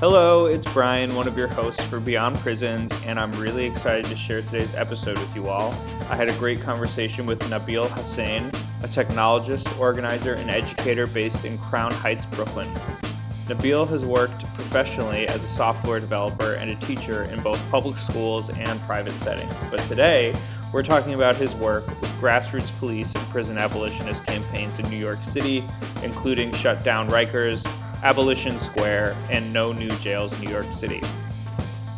Hello, it's Brian, one of your hosts for Beyond Prisons, and I'm really excited to share today's episode with you all. I had a great conversation with Nabil Hussain, a technologist, organizer, and educator based in Crown Heights, Brooklyn. Nabil has worked professionally as a software developer and a teacher in both public schools and private settings. But today, we're talking about his work with grassroots police and prison abolitionist campaigns in New York City, including Shut Down Rikers, Abolition Square, and No New Jails New York City.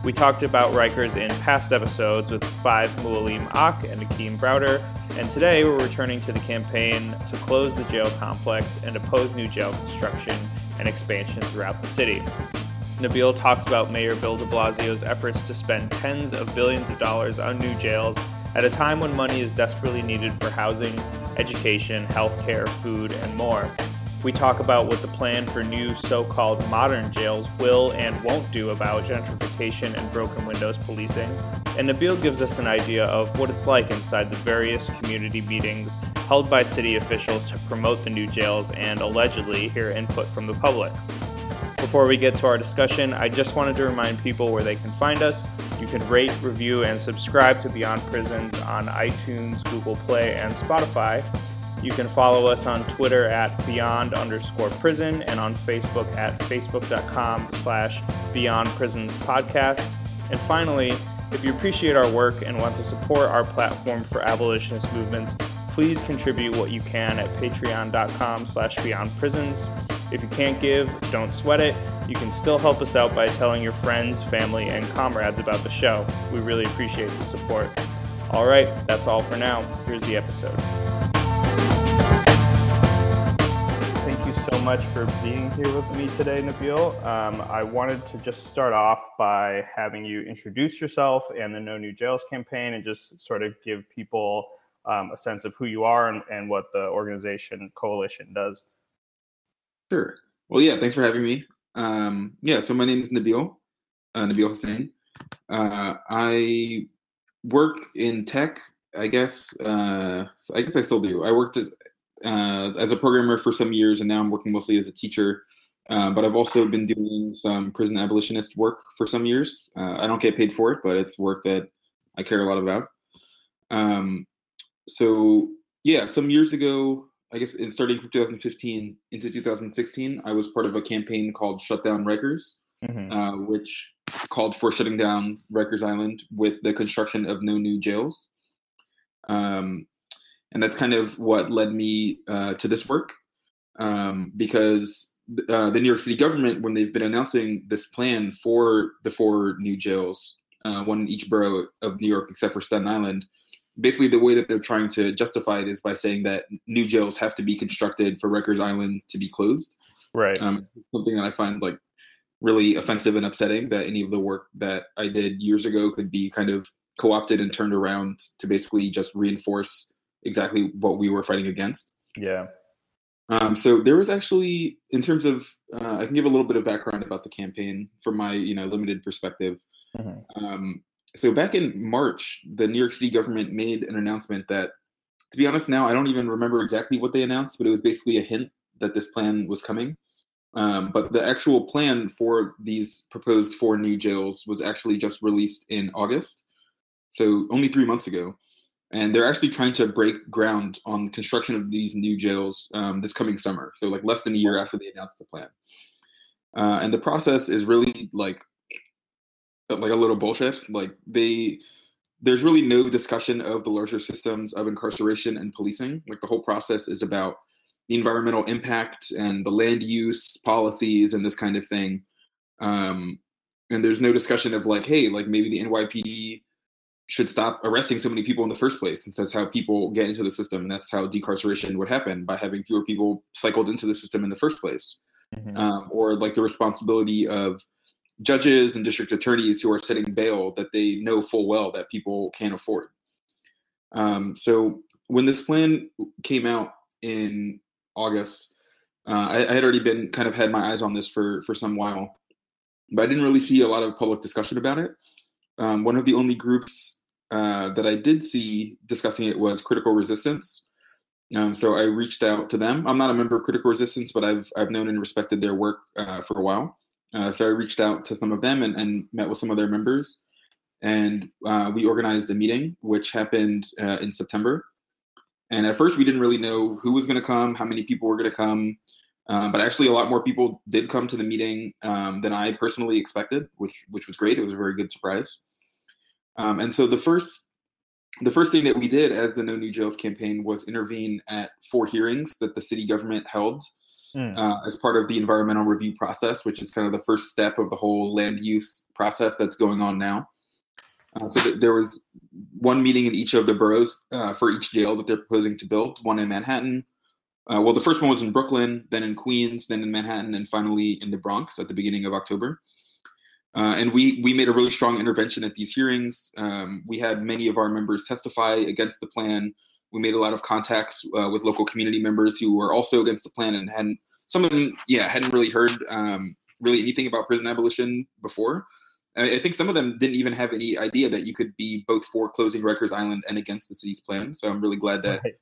We talked about Rikers in past episodes with Five Mualimm-Ak and Akeem Browder, and today we're returning to the campaign to close the jail complex and oppose new jail construction and expansion throughout the city. Nabil talks about Mayor Bill de Blasio's efforts to spend tens of billions of dollars on new jails at a time when money is desperately needed for housing, education, healthcare, food, and more. We talk about what the plan for new so called modern jails will and won't do about gentrification and broken windows policing. And Nabil gives us an idea of what it's like inside the various community meetings held by city officials to promote the new jails and allegedly hear input from the public. Before we get to our discussion, I just wanted to remind people where they can find us. You can rate, review, and subscribe to Beyond Prisons on iTunes, Google Play, and Spotify. You can follow us on Twitter at beyond underscore prison and on Facebook at facebook.com slash beyond prisons podcast. And finally, if you appreciate our work and want to support our platform for abolitionist movements, please contribute what you can at patreon.com slash beyond prisons. If you can't give, don't sweat it. You can still help us out by telling your friends, family, and comrades about the show. We really appreciate the support. All right, that's all for now. Here's the episode. Much for being here with me today, Nabil. Um, I wanted to just start off by having you introduce yourself and the No New Jails campaign and just sort of give people um, a sense of who you are and, and what the organization coalition does. Sure. Well, yeah, thanks for having me. Um, yeah, so my name is Nabil, uh, Nabil. Uh, I work in tech, I guess. Uh, I guess I still do. I worked uh, as a programmer for some years, and now I'm working mostly as a teacher. Uh, but I've also been doing some prison abolitionist work for some years. Uh, I don't get paid for it, but it's work that I care a lot about. Um, so yeah, some years ago, I guess in starting from 2015 into 2016, I was part of a campaign called Shut Down Rikers, mm-hmm. uh, which called for shutting down Rikers Island with the construction of no new jails. Um, and that's kind of what led me uh, to this work um, because uh, the New York City government, when they've been announcing this plan for the four new jails, uh, one in each borough of New York except for Staten Island, basically the way that they're trying to justify it is by saying that new jails have to be constructed for Rikers Island to be closed. Right. Um, something that I find like really offensive and upsetting that any of the work that I did years ago could be kind of co-opted and turned around to basically just reinforce exactly what we were fighting against. Yeah. Um, so there was actually, in terms of, uh, I can give a little bit of background about the campaign from my, you know, limited perspective. Mm-hmm. Um, so back in March, the New York City government made an announcement that, to be honest, now I don't even remember exactly what they announced, but it was basically a hint that this plan was coming. Um, but the actual plan for these proposed four new jails was actually just released in August, so only three months ago. And they're actually trying to break ground on construction of these new jails um, this coming summer, so like less than a year after they announced the plan. Uh, and the process is really like like a little bullshit. Like they there's really no discussion of the larger systems of incarceration and policing. Like the whole process is about the environmental impact and the land use policies and this kind of thing. Um, and there's no discussion of like, hey, like maybe the NYPD should stop arresting so many people in the first place, since that's how people get into the system, and that's how decarceration would happen by having fewer people cycled into the system in the first place. Mm-hmm. Um, or like the responsibility of judges and district attorneys who are setting bail that they know full well that people can't afford. Um, so when this plan came out in August, uh, I, I, had already been kind of had my eyes on this for for some while, but I didn't really see a lot of public discussion about it. Um, one of the only groups uh, that I did see discussing it was Critical Resistance. Um, so I reached out to them. I'm not a member of Critical Resistance, but I've I've known and respected their work uh, for a while Uh, so I reached out to some of them and, and met with some of their members, and uh, we organized a meeting, which happened uh, in September. And at first, we didn't really know who was going to come, how many people were going to come, um, but actually, a lot more people did come to the meeting um, than I personally expected, which which was great. It was a very good surprise. Um, and so the first the first thing that we did as the No New Jails campaign was intervene at four hearings that the city government held mm. uh, as part of the environmental review process, which is kind of the first step of the whole land use process that's going on now. Uh, so th- there was one meeting in each of the boroughs uh, for each jail that they're proposing to build. One in Manhattan. Uh, well, the first one was in Brooklyn, then in Queens, then in Manhattan, and finally in the Bronx at the beginning of October. Uh, and we we made a really strong intervention at these hearings. Um, we had many of our members testify against the plan. We made a lot of contacts uh, with local community members who were also against the plan and hadn't some of them, yeah, hadn't really heard um, really anything about prison abolition before. I, I think some of them didn't even have any idea that you could be both for closing Rikers Island and against the city's plan. So I'm really glad that, right.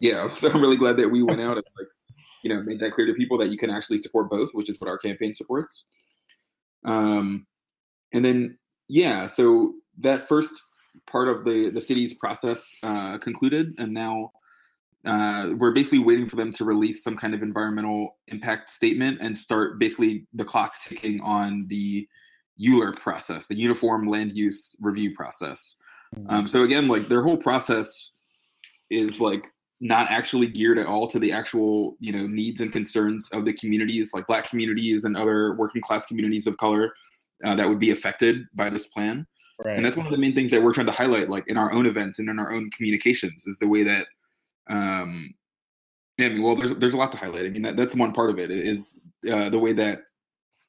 yeah, so I'm really glad that we went out and like, you know, made that clear to people that you can actually support both, which is what our campaign supports. Um, and then yeah, so that first part of the the city's process uh, concluded, and now uh, we're basically waiting for them to release some kind of environmental impact statement and start basically the clock ticking on the ULURP process, the Uniform Land Use Review process. Mm-hmm. Um, so again, like their whole process is like not actually geared at all to the actual you know needs and concerns of the communities like black communities and other working class communities of color uh, that would be affected by this plan right. and that's one of the main things that we're trying to highlight like in our own events and in our own communications is the way that um yeah, I mean, well, there's there's a lot to highlight. I mean, that, that's one part of it is uh, the way that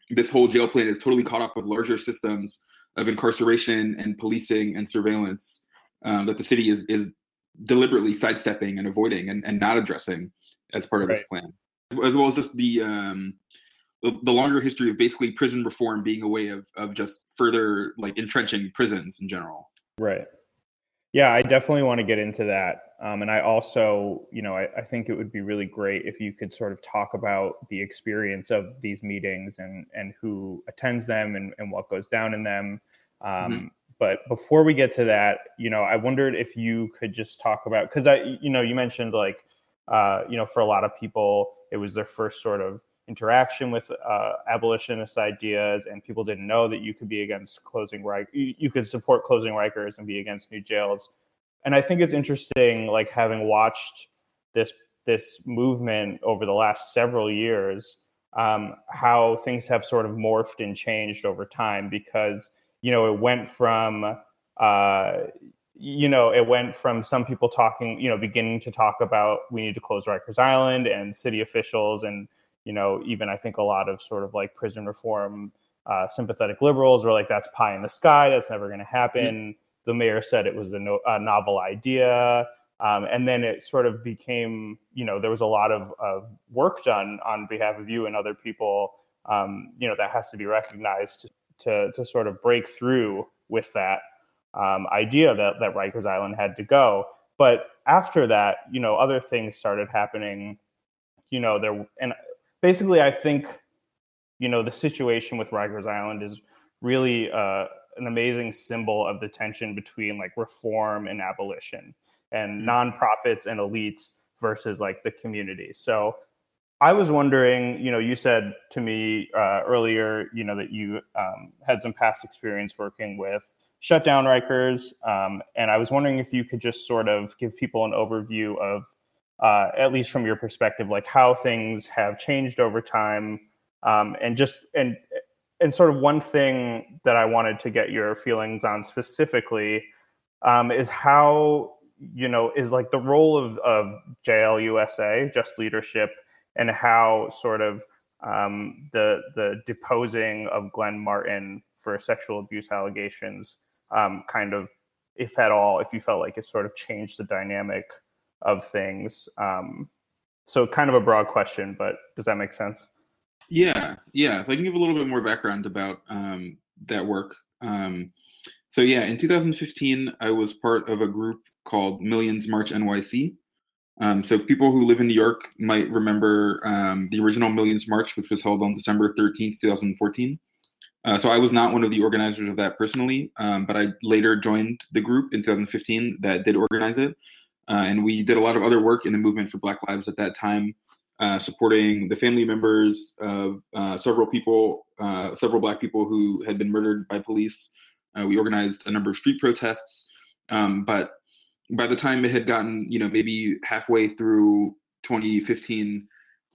this whole jail plan is totally caught up with larger systems of incarceration and policing and surveillance um, that the city is is deliberately sidestepping and avoiding and, and not addressing as part of right. this plan, as well as just the um, the, longer history of basically prison reform being a way of of just further like entrenching prisons in general. Right. Yeah, I definitely want to get into that. Um, and I also, you know, I, I, think it would be really great if you could sort of talk about the experience of these meetings and and who attends them and, and what goes down in them. Um, mm-hmm. But before we get to that, you know, I wondered if you could just talk about because I, you know, you mentioned like, uh, you know, for a lot of people, it was their first sort of interaction with uh, abolitionist ideas, and people didn't know that you could be against closing right, you could support closing Rikers and be against new jails. And I think it's interesting, like having watched this this movement over the last several years, um, how things have sort of morphed and changed over time because you know, it went from, uh, you know, it went from some people talking, you know, beginning to talk about we need to close Rikers Island and city officials and, you know, even I think a lot of sort of like prison reform uh, sympathetic liberals were like, that's pie in the sky. That's never going to happen. Mm-hmm. The mayor said it was a, no, a novel idea. Um, and then it sort of became, you know, there was a lot of, of work done on behalf of you and other people, um, you know, that has to be recognized to, to sort of break through with that um, idea that that Rikers Island had to go. But after that, you know, other things started happening. You know, there and basically, I think, you know, the situation with Rikers Island is really uh, an amazing symbol of the tension between like reform and abolition, and mm-hmm. nonprofits and elites versus like the community. So I was wondering, you know, you said to me uh, earlier, you know, that you um, had some past experience working with shutdown Rikers, um, and I was wondering if you could just sort of give people an overview of, uh, at least from your perspective, like how things have changed over time, um, and just and and sort of one thing that I wanted to get your feelings on specifically um, is how you know is like the role of of JLUSA, Just Leadership and how sort of um, the the deposing of Glenn Martin for sexual abuse allegations um, kind of, if at all, if you felt like it sort of changed the dynamic of things. Um, so kind of a broad question, but does that make sense? Yeah, yeah. So I can give a little bit more background about um, that work. Um, so yeah, in 2015, I was part of a group called Millions March NYC, Um, so people who live in New York might remember um, the original Millions March, which was held on December 13th, 2014. Uh, so I was not one of the organizers of that personally, um, but I later joined the group in 2015 that did organize it. Uh, and we did a lot of other work in the movement for Black Lives at that time, uh, supporting the family members of uh, several people, uh, several Black people who had been murdered by police. Uh, we organized a number of street protests, um, but by the time it had gotten, you know, maybe halfway through 2015,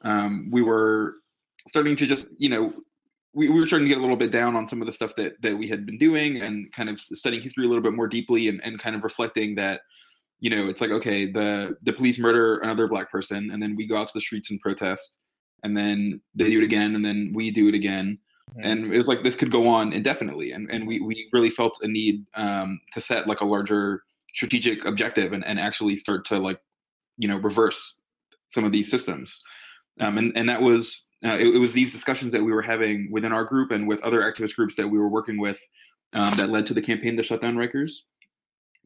um, we were starting to just, you know, we, we were starting to get a little bit down on some of the stuff that that we had been doing and kind of studying history a little bit more deeply and, and kind of reflecting that you know it's like okay the the police murder another black person and then we go out to the streets and protest and then they do it again and then we do it again mm-hmm. and it was like this could go on indefinitely and, and we, we really felt a need um, to set like a larger strategic objective and, and actually start to like you know reverse some of these systems um, and and that was uh, it, it, was these discussions that we were having within our group and with other activist groups that we were working with um, that led to the campaign to shut down Rikers.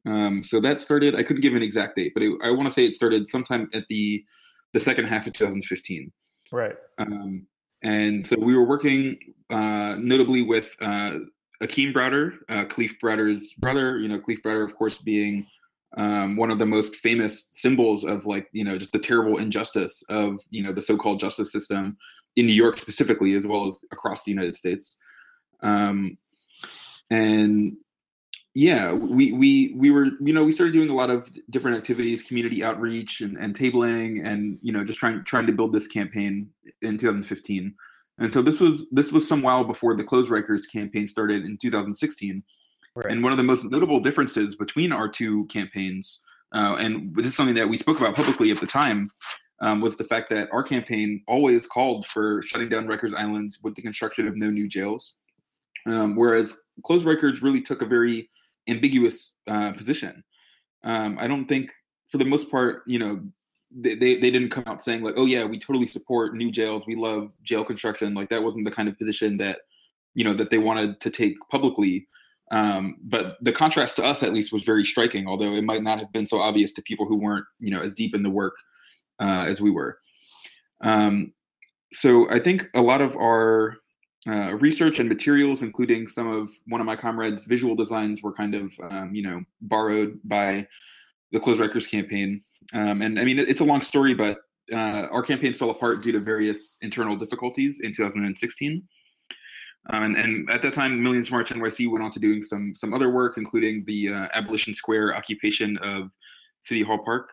Um, so that started. I couldn't give an exact date, but it, I want to say it started sometime at the the second half of 2015. Right. Um, and so we were working uh, notably with uh, Akeem Browder, uh, Kalief Browder's brother. You know, Kalief Browder, of course, being um, one of the most famous symbols of like you know just the terrible injustice of you know the so-called justice system in New York specifically, as well as across the United States. Um, and yeah, we we we were you know we started doing a lot of different activities, community outreach and, and tabling, and you know just trying trying to build this campaign in 2015. And so this was this was some while before the Close Rikers campaign started in 2016. Right. And one of the most notable differences between our two campaigns, uh, and this is something that we spoke about publicly at the time, um, was the fact that our campaign always called for shutting down Rikers Island with the construction of no new jails, um, whereas Close Rikers really took a very ambiguous uh, position. Um, I don't think, for the most part, you know, they, they, they didn't come out saying like, oh yeah, we totally support new jails, we love jail construction. Like that wasn't the kind of position that you know that they wanted to take publicly. Um, but the contrast to us, at least, was very striking. Although it might not have been so obvious to people who weren't, you know, as deep in the work uh, as we were. Um, so I think a lot of our uh, research and materials, including some of one of my comrades' visual designs, were kind of um, you know borrowed by the Close Rikers campaign. Um, and I mean, it's a long story, but uh, our campaign fell apart due to various internal difficulties in 2016. Um, and, and, at that time, Millions March NYC went on to doing some some other work, including the uh, Abolition Square occupation of City Hall Park.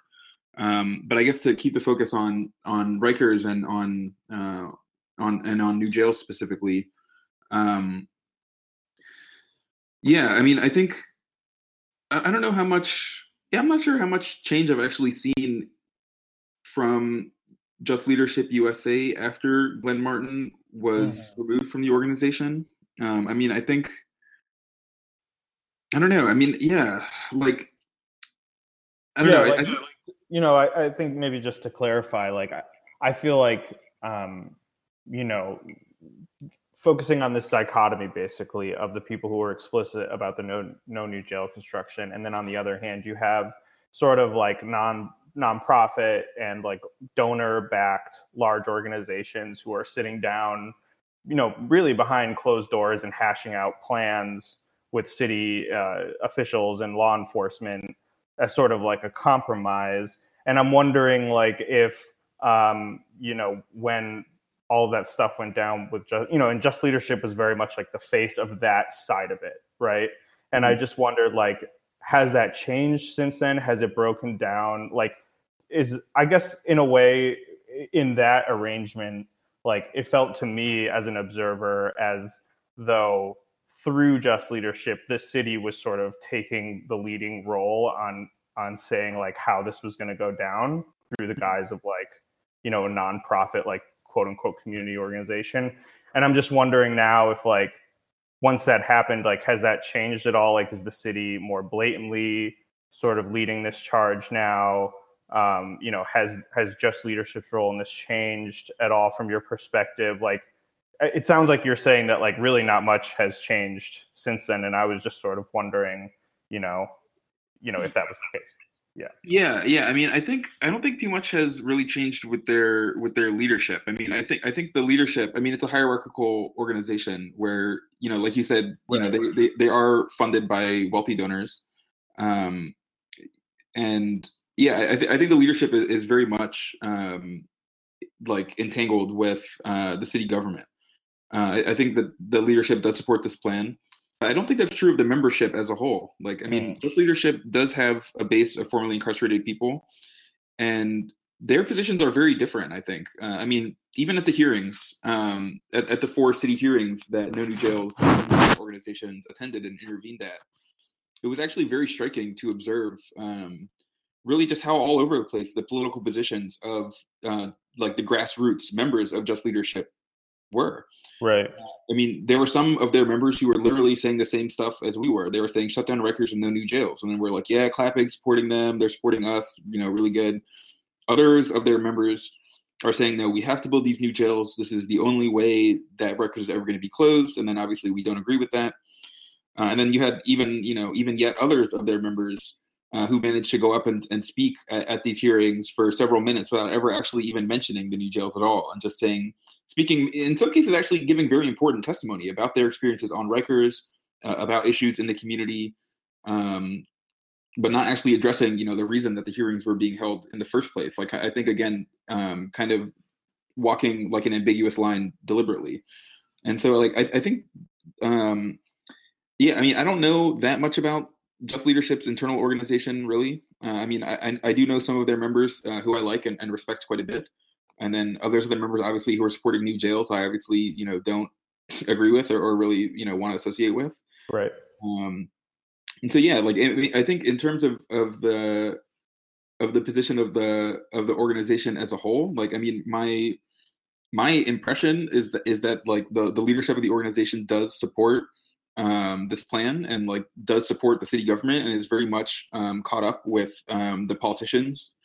Um, but I guess to keep the focus on on Rikers and on uh, on and on new jails specifically, um, yeah, I mean, I think I, I don't know how much. Yeah, I'm not sure how much change I've actually seen from Just Leadership USA after Glenn Martin was mm-hmm. removed from the organization. Um, I mean, I think I don't know. I mean, yeah, like I don't yeah, know. Like, I, I, you know, I, I, think maybe just to clarify, like I, I feel like um, you know, focusing on this dichotomy basically of the people who are explicit about the no no new jail construction, and then on the other hand, you have sort of like non nonprofit and like donor backed large organizations who are sitting down you know really behind closed doors and hashing out plans with city uh, officials and law enforcement as sort of like a compromise. And i'm wondering like if um, you know when all of that stuff went down with just you know and just leadership was very much like the face of that side of it right? And mm-hmm. i just wondered like has that changed since then? Has it broken down? Like is i guess in a way in that arrangement like it felt to me as an observer as though through just leadership the city was sort of taking the leading role on on saying like how this was going to go down through the guise of like you know a nonprofit like quote unquote community organization and i'm just wondering now if like once that happened, like has that changed at all? Like is the city more blatantly sort of leading this charge now? Um, you know, has has just leadership's role in this changed at all from your perspective? Like it sounds like you're saying that like really not much has changed since then. And I was just sort of wondering, you know, you know, if that was the case. Yeah. Yeah, yeah. I mean, I think I don't think too much has really changed with their with their leadership. I mean, I think I think the leadership. I mean, it's a hierarchical organization where you know, like you said, you know, they, they they are funded by wealthy donors, um, and yeah, I, th- I think the leadership is, is very much um, like entangled with uh, the city government. Uh, I, I think that the leadership does support this plan. I don't think that's true of the membership as a whole. Like, I mean, mm. this leadership does have a base of formerly incarcerated people, and their positions are very different. I think. Uh, I mean, even at the hearings, um, at, at, the four city hearings that No New Jails organizations attended and intervened at, it was actually very striking to observe. Um, really, just how all over the place the political positions of uh, like the grassroots members of Just Leadership were. Right. I mean, there were some of their members who were literally saying the same stuff as we were. They were saying shut down Rikers and no new jails. And then we're like, yeah, clapping, supporting them. They're supporting us, you know, really good. Others of their members are saying, no, we have to build these new jails. This is the only way that Rikers is ever going to be closed. And then obviously we don't agree with that. Uh, and then you had even, you know, even yet others of their members uh, who managed to go up and, and speak at, at, these hearings for several minutes without ever actually even mentioning the new jails at all and just saying, speaking, in some cases, actually giving very important testimony about their experiences on Rikers, uh, about issues in the community, um, but not actually addressing, you know, the reason that the hearings were being held in the first place. Like, I think, again, um, kind of walking like an ambiguous line deliberately. And so, like, I, I think, um, yeah, I mean, I don't know that much about just Leadership's internal organization, really. Uh, I mean, I, I do know some of their members uh, who I like and, and, respect quite a bit, and then others of their members, obviously, who are supporting new jails, I obviously, you know, don't agree with or, or really, you know, want to associate with. Right. Um, and so, yeah, like I think in terms of of the of the position of the of the organization as a whole, like I mean, my my impression is that is that like the the leadership of the organization does support um, this plan and like does support the city government and is very much um, caught up with um, the politicians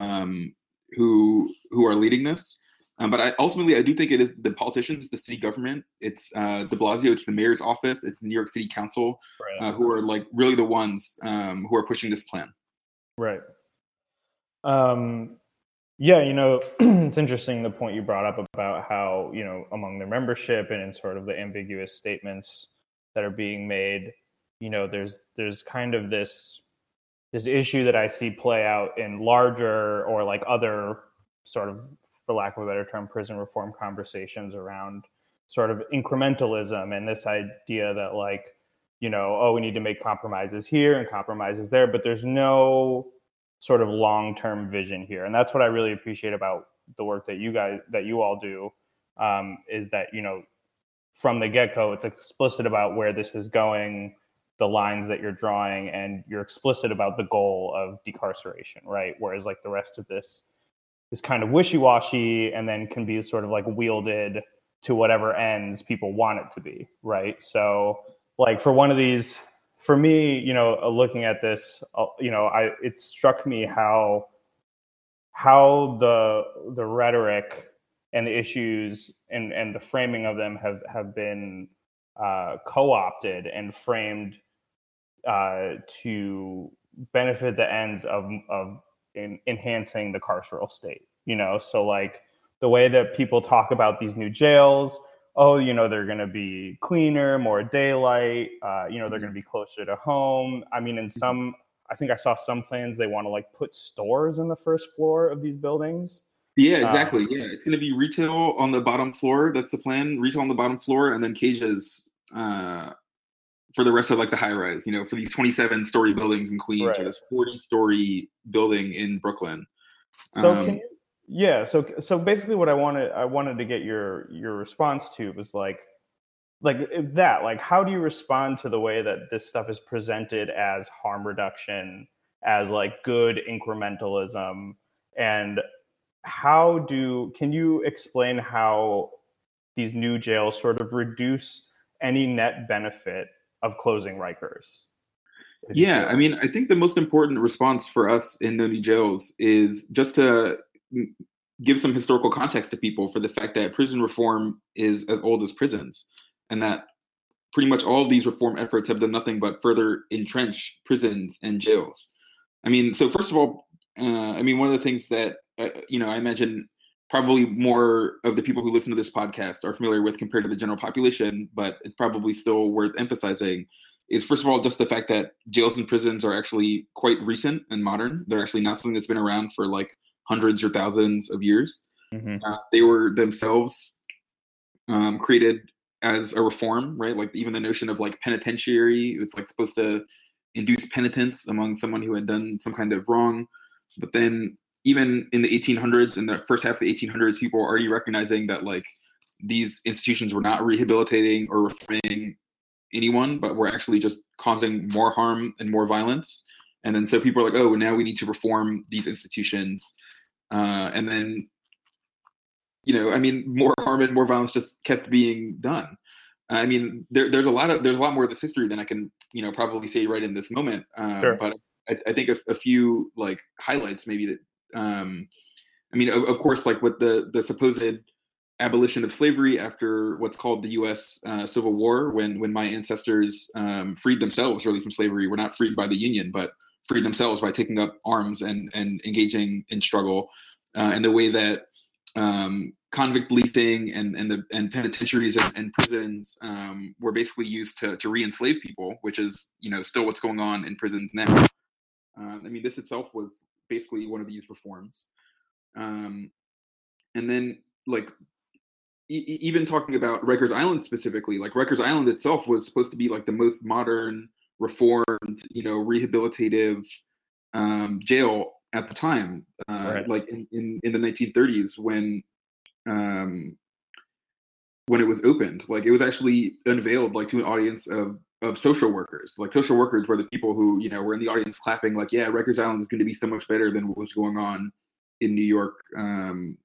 um, who who are leading this. Um, but I, ultimately, I do think it is the politicians, the city government. It's uh, De Blasio, it's the mayor's office, it's the New York City Council, right. uh, who are like really the ones um, who are pushing this plan. Right. Um, yeah, you know, it's interesting the point you brought up about how you know among their membership and in sort of the ambiguous statements that are being made you know there's there's kind of this this issue that i see play out in larger or like other sort of for lack of a better term prison reform conversations around sort of incrementalism and this idea that like you know oh we need to make compromises here and compromises there but there's no sort of long-term vision here. And that's what i really appreciate about the work that you guys that you all do um, is that you know from the get-go it's explicit about where this is going the lines that you're drawing and you're explicit about the goal of decarceration right? Whereas like the rest of this is kind of wishy-washy and then can be sort of like wielded to whatever ends people want it to be right? So like for one of these for me you know uh, looking at this uh, you know i it struck me how how the the rhetoric and the issues and, and the framing of them have, have been uh, co-opted and framed uh, to benefit the ends of, of in, enhancing the carceral state. You know, so like the way that people talk about these new jails, oh, you know, they're going to be cleaner, more daylight, uh, you know, they're going to be closer to home. I mean, in mm-hmm. some, I think I saw some plans they want to like put stores in the first floor of these buildings. Yeah, uh, exactly. yeah, it's going to be retail on the bottom floor. That's the plan. Retail on the bottom floor, and then cages uh, for the rest of like the high rise. You know, for these 27 story buildings in Queens right. or this 40 story building in Brooklyn. So um, can you, yeah, so so basically, what I wanted I wanted to get your your response to was like like that like how do you respond to the way that this stuff is presented as harm reduction as like good incrementalism and how do can you explain how these new jails sort of reduce any net benefit of closing Rikers? Yeah, I mean, I think the most important response for us in the new jails is just to give some historical context to people for the fact that prison reform is as old as prisons, and that pretty much all of these reform efforts have done nothing but further entrench prisons and jails. I mean, so first of all, uh, I mean, one of the things that uh, you know, I imagine probably more of the people who listen to this podcast are familiar with compared to the general population, but it's probably still worth emphasizing is first of all just the fact that jails and prisons are actually quite recent and modern. They're actually not something that's been around for like hundreds or thousands of years. Mm-hmm. Uh, they were themselves um, created as a reform, right? Like even the notion of like penitentiary, it's like supposed to induce penitence among someone who had done some kind of wrong. But then even in the 1800s, in the first half of the 1800s, people were already recognizing that like these institutions were not rehabilitating or reforming anyone, but were actually just causing more harm and more violence. And then so people are like, oh, now we need to reform these institutions. Uh, and then, you know, I mean, more harm and more violence just kept being done. I mean, there, there's a lot of there's a lot more of this history than I can, you know, probably say right in this moment. Um, sure. But I, I think a, a, few like highlights maybe that, um, I mean, of, of course, like with the the supposed abolition of slavery after what's called the U.S. Uh, Civil War, when when my ancestors um, freed themselves really from slavery. Were not freed by the Union, but freed themselves by taking up arms and and engaging in struggle. Uh, and the way that um, convict leasing and and the and penitentiaries and, and prisons um, were basically used to to re-enslave people, which is you know still what's going on in prisons now. Uh, I mean, this itself was basically one of these reforms. Um, and then like even talking about Rikers Island specifically, like Rikers Island itself was supposed to be like the most modern, reformed, you know, rehabilitative um, jail at the time, uh, right. like in, in, in, the 1930s when um, when it was opened. Like it was actually unveiled like to an audience of of social workers. Like social workers were the people who you know were in the audience clapping, like, "Yeah, Rikers Island is going to be so much better than what was going on in New York um,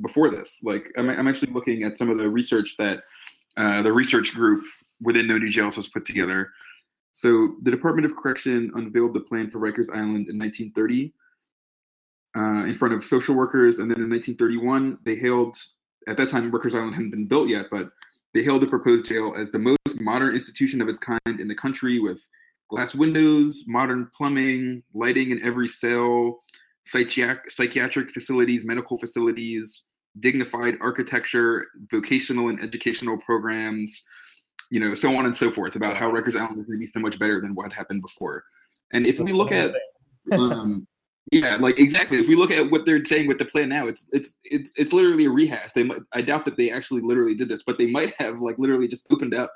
before this. Like I'm, I'm actually looking at some of the research that uh, the research group within No New Jails has put together. So the Department of Correction unveiled the plan for Rikers Island in 1930 uh, in front of social workers, and then in 1931 they hailed. At that time, Rikers Island hadn't been built yet, but they hailed the proposed jail as the most modern institution of its kind in the country, with glass windows, modern plumbing, lighting in every cell, psychiatric, psychiatric facilities, medical facilities, dignified architecture, vocational and educational programs, you know, so on and so forth about how Rikers Island is going to be so much better than what happened before. And if That's we look at, um, yeah, like exactly. If we look at what they're saying with the plan now, it's it's it's it's literally a rehash. They might, I doubt that they actually literally did this, but they might have like literally just opened up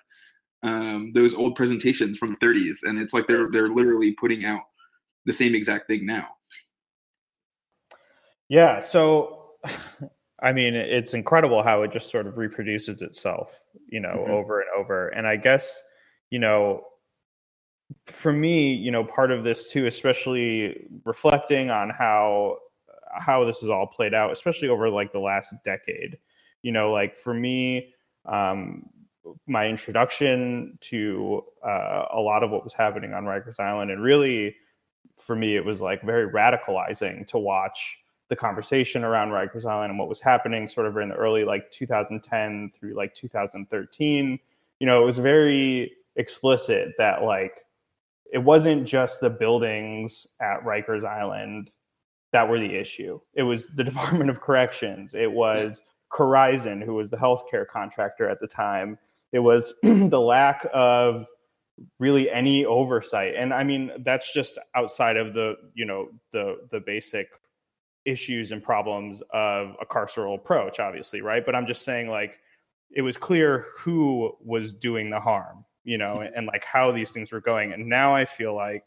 um, those old presentations from the 30s, and it's like they're they're literally putting out the same exact thing now. Yeah. So, I mean, it's incredible how it just sort of reproduces itself, you know, mm-hmm. over and over. And I guess, you know, for me, you know, part of this too, especially reflecting on how how this is all played out, especially over like the last decade. You know, like for me, um, my introduction to uh, a lot of what was happening on Rikers Island, and really, for me, it was like very radicalizing to watch the conversation around Rikers Island and what was happening sort of in the early like 2010 through like 2013. You know, it was very explicit that like it wasn't just the buildings at Rikers Island that were the issue. It was the Department of Corrections. It was Corizon, who was the healthcare contractor at the time. It was the lack of really any oversight. And I mean, that's just outside of the, you know, the the basic issues and problems of a carceral approach, obviously, right? But I'm just saying, like, it was clear who was doing the harm, you know, and, and like how these things were going. And now I feel like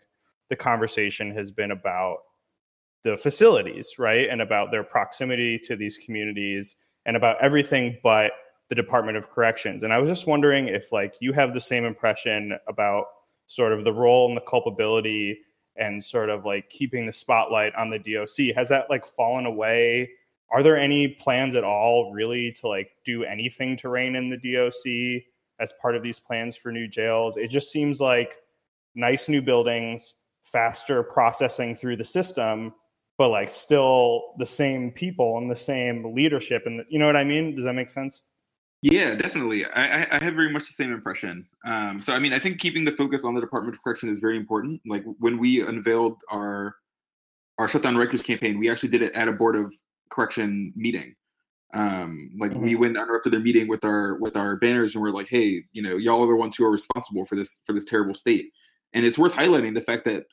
the conversation has been about the facilities, right? And about their proximity to these communities and about everything but the Department of Corrections. And I was just wondering if like you have the same impression about sort of the role and the culpability and sort of like keeping the spotlight on the DOC. Has that like fallen away? Are there any plans at all really to like do anything to rein in the DOC as part of these plans for new jails? It just seems like nice new buildings, faster processing through the system, but like still the same people and the same leadership. And you know what I mean? Does that make sense? Yeah, definitely. I, I have very much the same impression. Um, so, I mean, I think keeping the focus on the Department of Correction is very important. Like when we unveiled our our shutdown Rikers campaign, we actually did it at a board of correction meeting. Um, like mm-hmm. we went uninterrupted their meeting with our with our banners and we're like, hey, you know, y'all are the ones who are responsible for this for this terrible state. And it's worth highlighting the fact that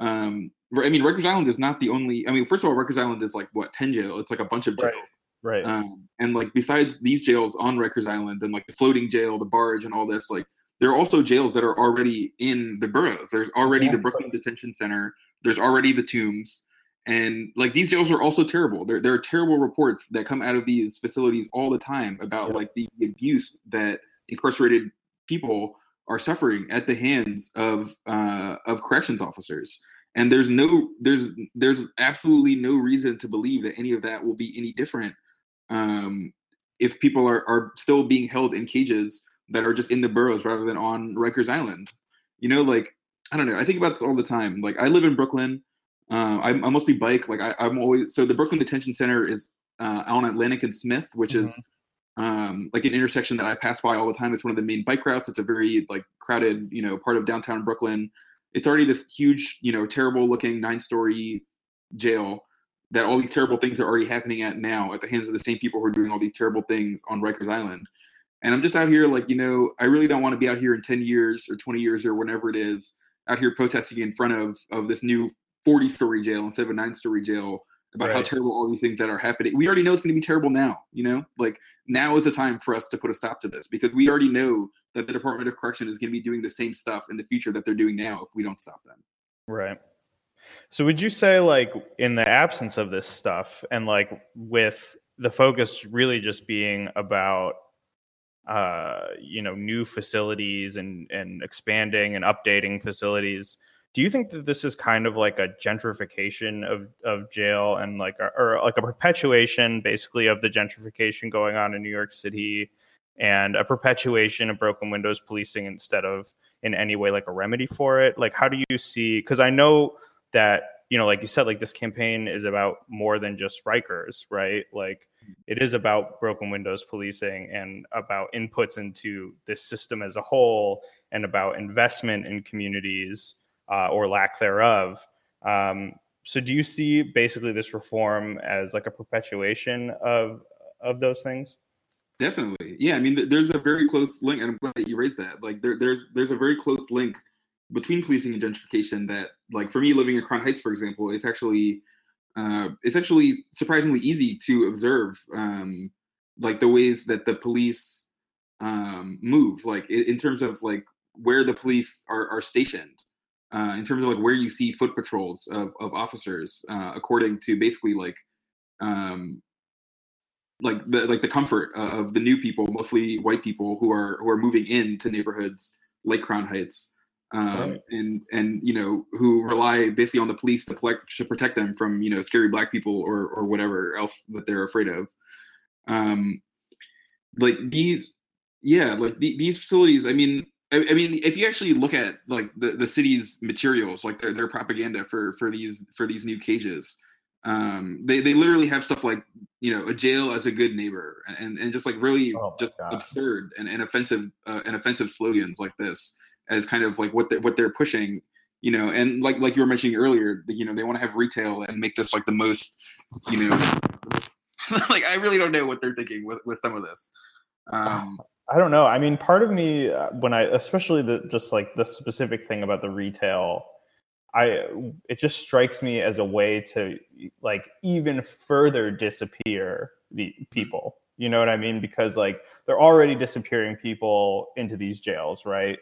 um, I mean, Rikers Island is not the only. I mean, first of all, Rikers Island is like what ten jail. It's like a bunch of jails, right? right. Um, and like besides these jails on Rikers Island and like the floating jail, the barge, and all this, like there are also jails that are already in the boroughs. There's already exactly. the Brooklyn Detention Center. There's already the Tombs, and like these jails are also terrible. There there are terrible reports that come out of these facilities all the time about yeah. like the abuse that incarcerated people are suffering at the hands of uh, of corrections officers and there's no there's there's absolutely no reason to believe that any of that will be any different um, if people are, are still being held in cages that are just in the boroughs rather than on Rikers Island. You know, like I don't know. I think about this all the time. Like I live in Brooklyn. Uh, I, I mostly bike. Like I, am always so the Brooklyn Detention Center is uh, on Atlantic and Smith, which mm-hmm. is um, like an intersection that I pass by all the time. It's one of the main bike routes. It's a very like crowded, you know, part of downtown Brooklyn it's already this huge, you know, terrible looking nine story jail that all these terrible things are already happening at now at the hands of the same people who are doing all these terrible things on Rikers Island. And I'm just out here like, you know, I really don't want to be out here in 10 years or 20 years or whatever it is, out here protesting in front of of this new 40 story jail instead of a nine story jail about right. how terrible all these things that are happening. We already know it's going to be terrible now, you know? Like now is the time for us to put a stop to this because we already know that the Department of Correction is going to be doing the same stuff in the future that they're doing now if we don't stop them. Right. So would you say like in the absence of this stuff and like with the focus really just being about uh you know new facilities and and expanding and updating facilities do you think that this is kind of like a gentrification of, of jail and like a, or like a perpetuation basically of the gentrification going on in New York City and a perpetuation of broken windows policing instead of in any way like a remedy for it? Like how do you see because I know that you know like you said like this campaign is about more than just Rikers right? Like it is about broken windows policing and about inputs into this system as a whole and about investment in communities uh, or lack thereof. Um, so, do you see basically this reform as like a perpetuation of of those things? Definitely, yeah. I mean, there's a very close link, and I'm glad that you raised that. Like, there, there's there's a very close link between policing and gentrification. That, like, for me, living in Crown Heights, for example, it's actually uh, it's actually surprisingly easy to observe, um, like the ways that the police um, move, like in, in terms of like where the police are, are stationed uh, in terms of like where you see foot patrols of, of officers uh, according to basically like um, like the like the comfort of the new people mostly white people who are who are moving into neighborhoods like crown heights um, right. and and you know who rely basically on the police to collect to protect them from you know scary black people or or whatever else that they're afraid of um like these yeah like the, these facilities i mean I, I mean, if you actually look at like the, the city's materials, like their, their propaganda for for these for these new cages, um, they they literally have stuff like you know a jail as a good neighbor and and just like really oh just God. absurd and, and offensive uh, and offensive slogans like this as kind of like what they, what they're pushing you know and like like you were mentioning earlier you know they want to have retail and make this like the most you know like i really don't know what they're thinking with with some of this um I don't know. I mean, part of me uh, when I, especially the just like the specific thing about the retail, I it just strikes me as a way to like even further disappear the people. You know what I mean? Because like they're already disappearing people into these jails, right?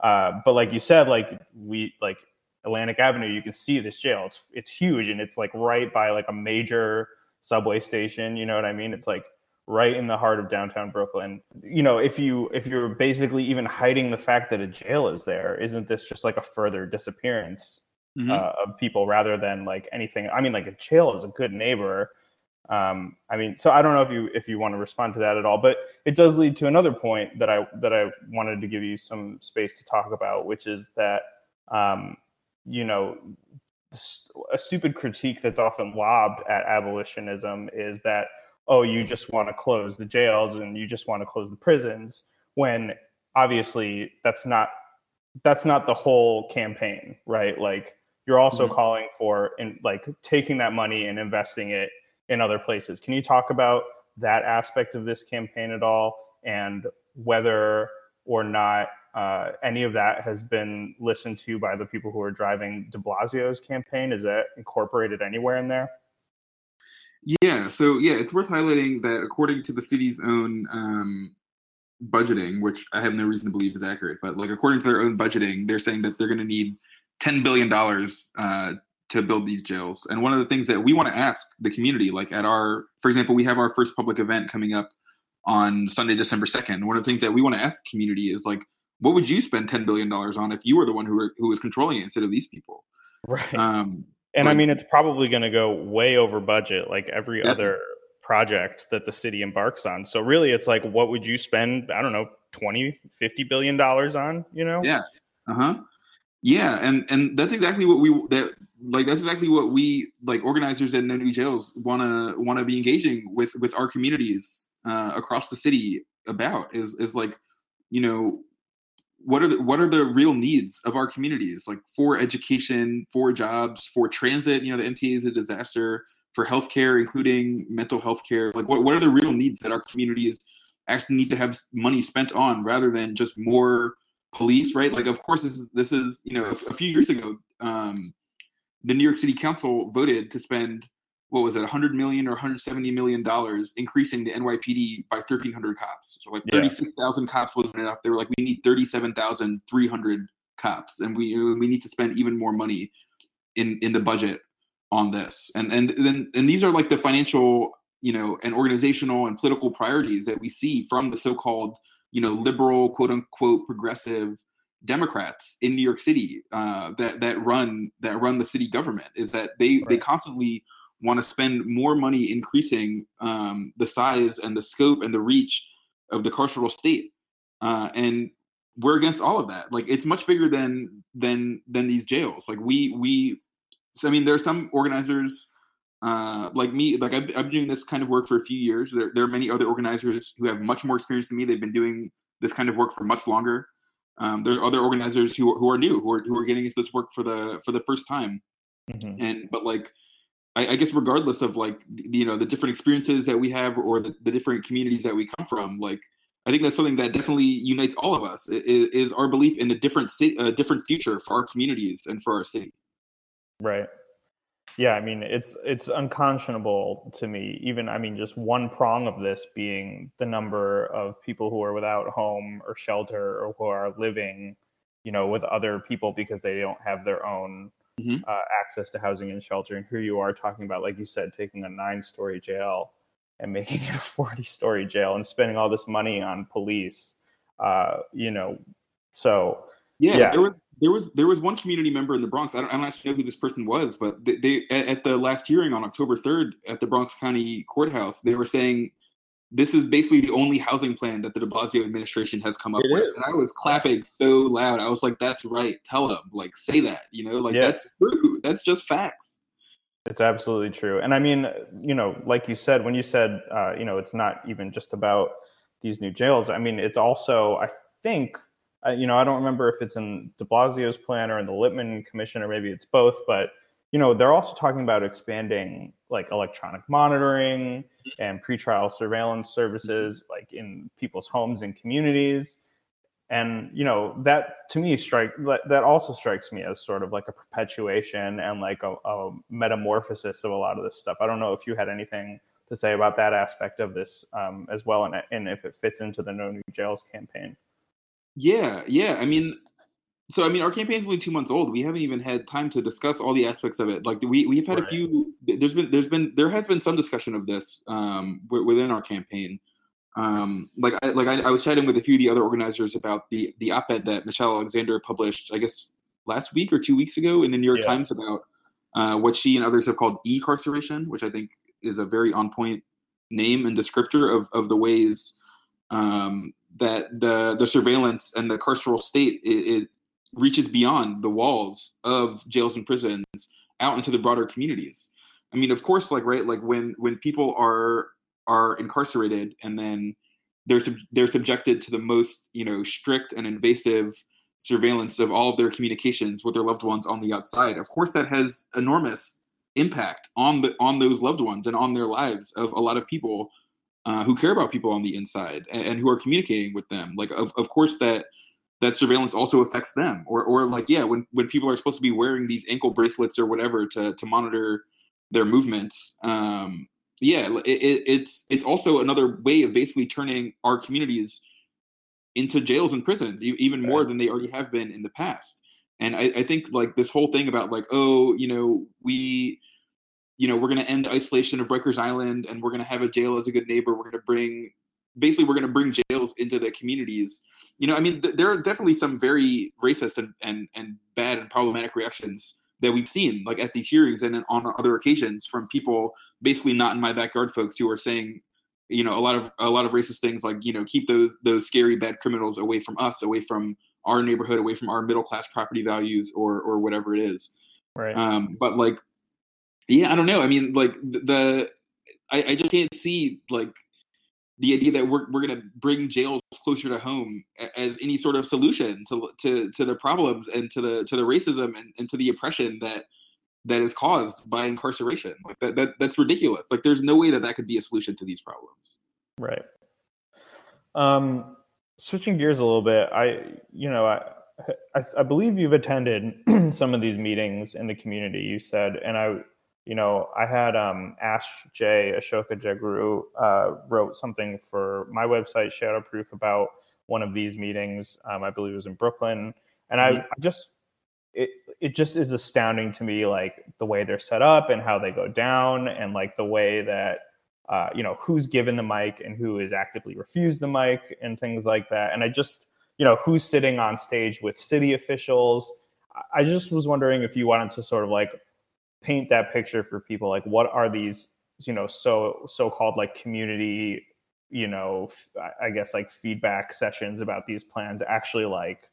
Uh, but like you said, like we like Atlantic Avenue, you can see this jail. It's it's huge and it's like right by like a major subway station. You know what I mean? It's like right in the heart of downtown Brooklyn. You know, if you if you're basically even hiding the fact that a jail is there, isn't this just like a further disappearance mm-hmm. uh, of people rather than like anything? I mean, like a jail is a good neighbor. Um, I mean, so I don't know if you if you want to respond to that at all, but it does lead to another point that I that I wanted to give you some space to talk about, which is that um, you know a stupid critique that's often lobbed at abolitionism is that oh, you just want to close the jails and you just want to close the prisons, when obviously that's not that's not the whole campaign, right? Like you're also mm-hmm. calling for in like taking that money and investing it in other places. Can you talk about that aspect of this campaign at all and whether or not uh, any of that has been listened to by the people who are driving de Blasio's campaign? Is that incorporated anywhere in there? Yeah, so yeah, it's worth highlighting that according to the city's own um, budgeting, which I have no reason to believe is accurate, but like according to their own budgeting, they're saying that they're going to need ten billion dollars uh, to build these jails. And one of the things that we want to ask the community, like at our, for example, we have our first public event coming up on Sunday, December second. One of the things that we want to ask the community is like, what would you spend ten billion dollars on if you were the one who were, who was controlling it instead of these people? Right. Um, and I mean, it's probably going to go way over budget, like every definitely. other project that the city embarks on. So really, it's like, what would you spend? I don't know, 20, 50 billion dollars on, you know? Yeah. Uh-huh. Yeah. And, and that's exactly what we, that like, that's exactly what we like organizers in the new jails want to, want to be engaging with, with our communities uh, across the city about is, is like, you know, what are the what are the real needs of our communities? Like for education for jobs for transit you know the mta is a disaster for healthcare including mental health care like what, what are the real needs that our communities actually need to have money spent on rather than just more police right? Like of course this is this is you know a, a few years ago um, the new york city council voted to spend what was it 100 million or 170 million dollars increasing the NYPD by 1300 cops so like 36,000 yeah. cops wasn't enough they were like we need 37,300 cops and we we need to spend even more money in in the budget on this and and then and these are like the financial you know and organizational and political priorities that we see from the so-called you know liberal quote unquote progressive Democrats in New York City uh, that that run that run the city government is that they right. they constantly want to spend more money increasing um, the size and the scope and the reach of the carceral state uh, and we're against all of that. Like it's much bigger than than than these jails. Like we we i mean there are some organizers uh, like me like I've, I've, been doing this kind of work for a few years. There, there, are many other organizers who have much more experience than me. They've been doing this kind of work for much longer. Um, there are other organizers who, who are new who are, who are getting into this work for the for the first time. Mm-hmm. and but like I, I, guess regardless of like you know the different experiences that we have or the, the different communities that we come from like i think that's something that definitely unites all of us is, is our belief in a different city a different future for our communities and for our city. Right. Yeah i mean it's it's unconscionable to me even i mean just one prong of this being the number of people who are without home or shelter or who are living you know with other people because they don't have their own mm-hmm. uh, access to housing and shelter. And here you are talking about, like you said, taking a nine story jail and making it a 40 story jail and spending all this money on police. Uh, you know, so yeah, yeah, there was there was there was one community member in the Bronx. I don't, I don't actually know who this person was, but they, they at the last hearing on October 3rd at the Bronx County Courthouse, they were saying this is basically the only housing plan that the De Blasio administration has come up it with. And I was clapping so loud. I was like, "That's right. Tell them. Like, say that. You know, like yeah. that's true. That's just facts." It's absolutely true. And I mean, you know, like you said, when you said, uh, you know, it's not even just about these new jails. I mean, it's also, I think, uh, you know, I don't remember if it's in De Blasio's plan or in the Lippman Commission, or maybe it's both, but you know, they're also talking about expanding like electronic monitoring and pretrial surveillance services like in people's homes and communities. And you know, that to me strike that also strikes me as sort of like a perpetuation and like a, a metamorphosis of a lot of this stuff. I don't know if you had anything to say about that aspect of this um, as well, and, and if it fits into the No New Jails campaign. Yeah, yeah. I mean, so I mean, our campaign's only two months old. We haven't even had time to discuss all the aspects of it. Like we we've had right. a few. There's been there's been there has been some discussion of this um, within our campaign. Um, like I, like I, I, was chatting with a few of the other organizers about the the op-ed that Michelle Alexander published, I guess last week or two weeks ago in the New York yeah. Times about uh, what she and others have called e-carceration, which I think is a very on point name and descriptor of of the ways um, that the the surveillance and the carceral state it reaches beyond the walls of jails and prisons out into the broader communities. I mean, of course, like right, like when when people are are incarcerated and then they're sub- they're subjected to the most you know strict and invasive surveillance of all of their communications with their loved ones on the outside, of course that has enormous impact on the on those loved ones and on their lives of a lot of people uh, who care about people on the inside and, and, who are communicating with them. Like of, of course that that surveillance also affects them or or like yeah when when people are supposed to be wearing these ankle bracelets or whatever to to monitor their movements um yeah it, it, it's it's also another way of basically turning our communities into jails and prisons even more right. than they already have been in the past and I, I think like this whole thing about like oh you know we you know we're going to end isolation of Rikers Island and we're going to have a jail as a good neighbor we're going to bring basically we're going to bring jails into the communities. You know i mean th- there are definitely some very racist and, and and bad and problematic reactions that we've seen like at these hearings and on other occasions from people basically not in my backyard folks who are saying you know a lot of a lot of racist things like you know keep those those scary bad criminals away from us away from our neighborhood away from our middle class property values or or whatever it is. Right. Um but like yeah i don't know. I mean like the I, I just can't see like the idea that we're, we're going to bring jails closer to home as any sort of solution to, to, to the problems and to the to the racism and, and to the oppression that that is caused by incarceration. Like that, that that's ridiculous. Like there's no way that that could be a solution to these problems. Right. Um switching gears a little bit i you know i I, I believe you've attended some of these meetings in the community you said and i you know, I had um, Ash J, Ashoka Jegroo, uh, wrote something for my website, Shadowproof, about one of these meetings. Um, I believe it was in Brooklyn. And I, mm-hmm. I just, it, it just is astounding to me, like the way they're set up and how they go down, and like the way that, uh, you know, who's given the mic and who is actively refused the mic and things like that. And I just, you know, who's sitting on stage with city officials. I just was wondering if you wanted to sort of like paint that picture for people like what are these you know so so-called like community you know i guess like feedback sessions about these plans actually like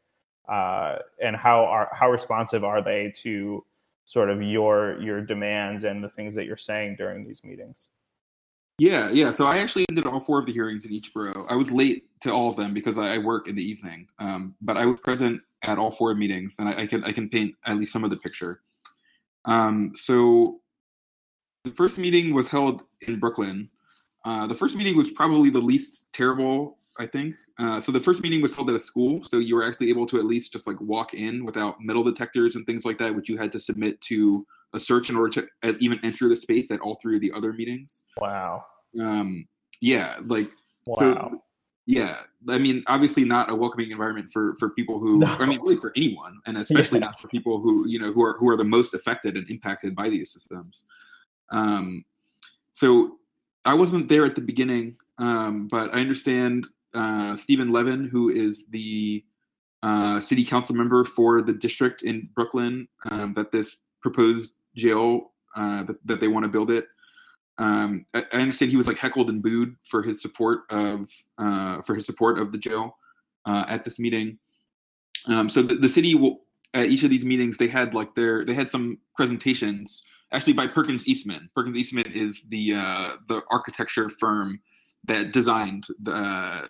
uh, and how are how responsive are they to sort of your your demands and the things that you're saying during these meetings? Yeah yeah. So i actually did all four of the hearings in each borough. I was late to all of them because i, I work in the evening um, but i was present at all four meetings and I, I can i can paint at least some of the picture um, so the first meeting was held in Brooklyn. Uh, the first meeting was probably the least terrible, I think. Uh, so the first meeting was held at a school, so you were actually able to at least just like walk in without metal detectors and things like that, which you had to submit to a search in order to even enter the space at all three of the other meetings. Wow. Um, yeah, like wow. so yeah i mean obviously not a welcoming environment for for people who no. i mean really for anyone and especially yeah. not for people who you know who are who are the most affected and impacted by these systems um so i wasn't there at the beginning um but i understand uh stephen levin who is the uh city council member for the district in brooklyn um, that this proposed jail uh that, that they want to build it um, I, I, understand he was like heckled and booed for his support of uh, for his support of the jail uh, at this meeting. Um, so the, the city will at each of these meetings they had like their they had some presentations actually by Perkins Eastman. Perkins Eastman is the uh, the architecture firm that designed the uh,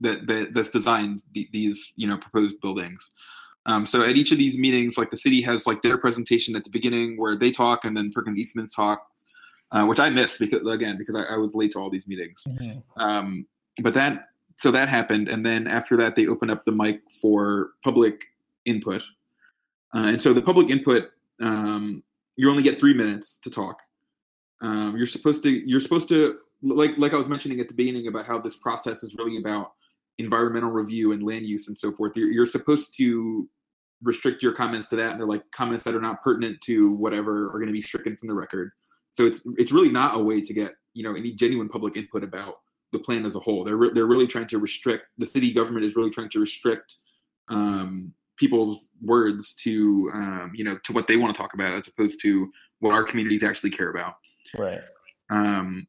that, that that's designed the, these you know proposed buildings. Um, so at each of these meetings, like the city has like their presentation at the beginning where they talk, and then Perkins Eastman talks, uh, which I missed because again because I, I, was late to all these meetings. Mm-hmm. Um, but that so that happened, and then after that they opened up the mic for public input, uh, and so the public input um, you only get three minutes to talk. Um, you're supposed to you're supposed to like like I was mentioning at the beginning about how this process is really about environmental review and land use and so forth. You're, you're supposed to restrict your comments to that, and they're like comments that are not pertinent to whatever are going to be stricken from the record. So it's it's really not a way to get you know any genuine public input about the plan as a whole. They're re- they're really trying to restrict the city government is really trying to restrict um, people's words to um, you know to what they want to talk about as opposed to what our communities actually care about. Right. Um,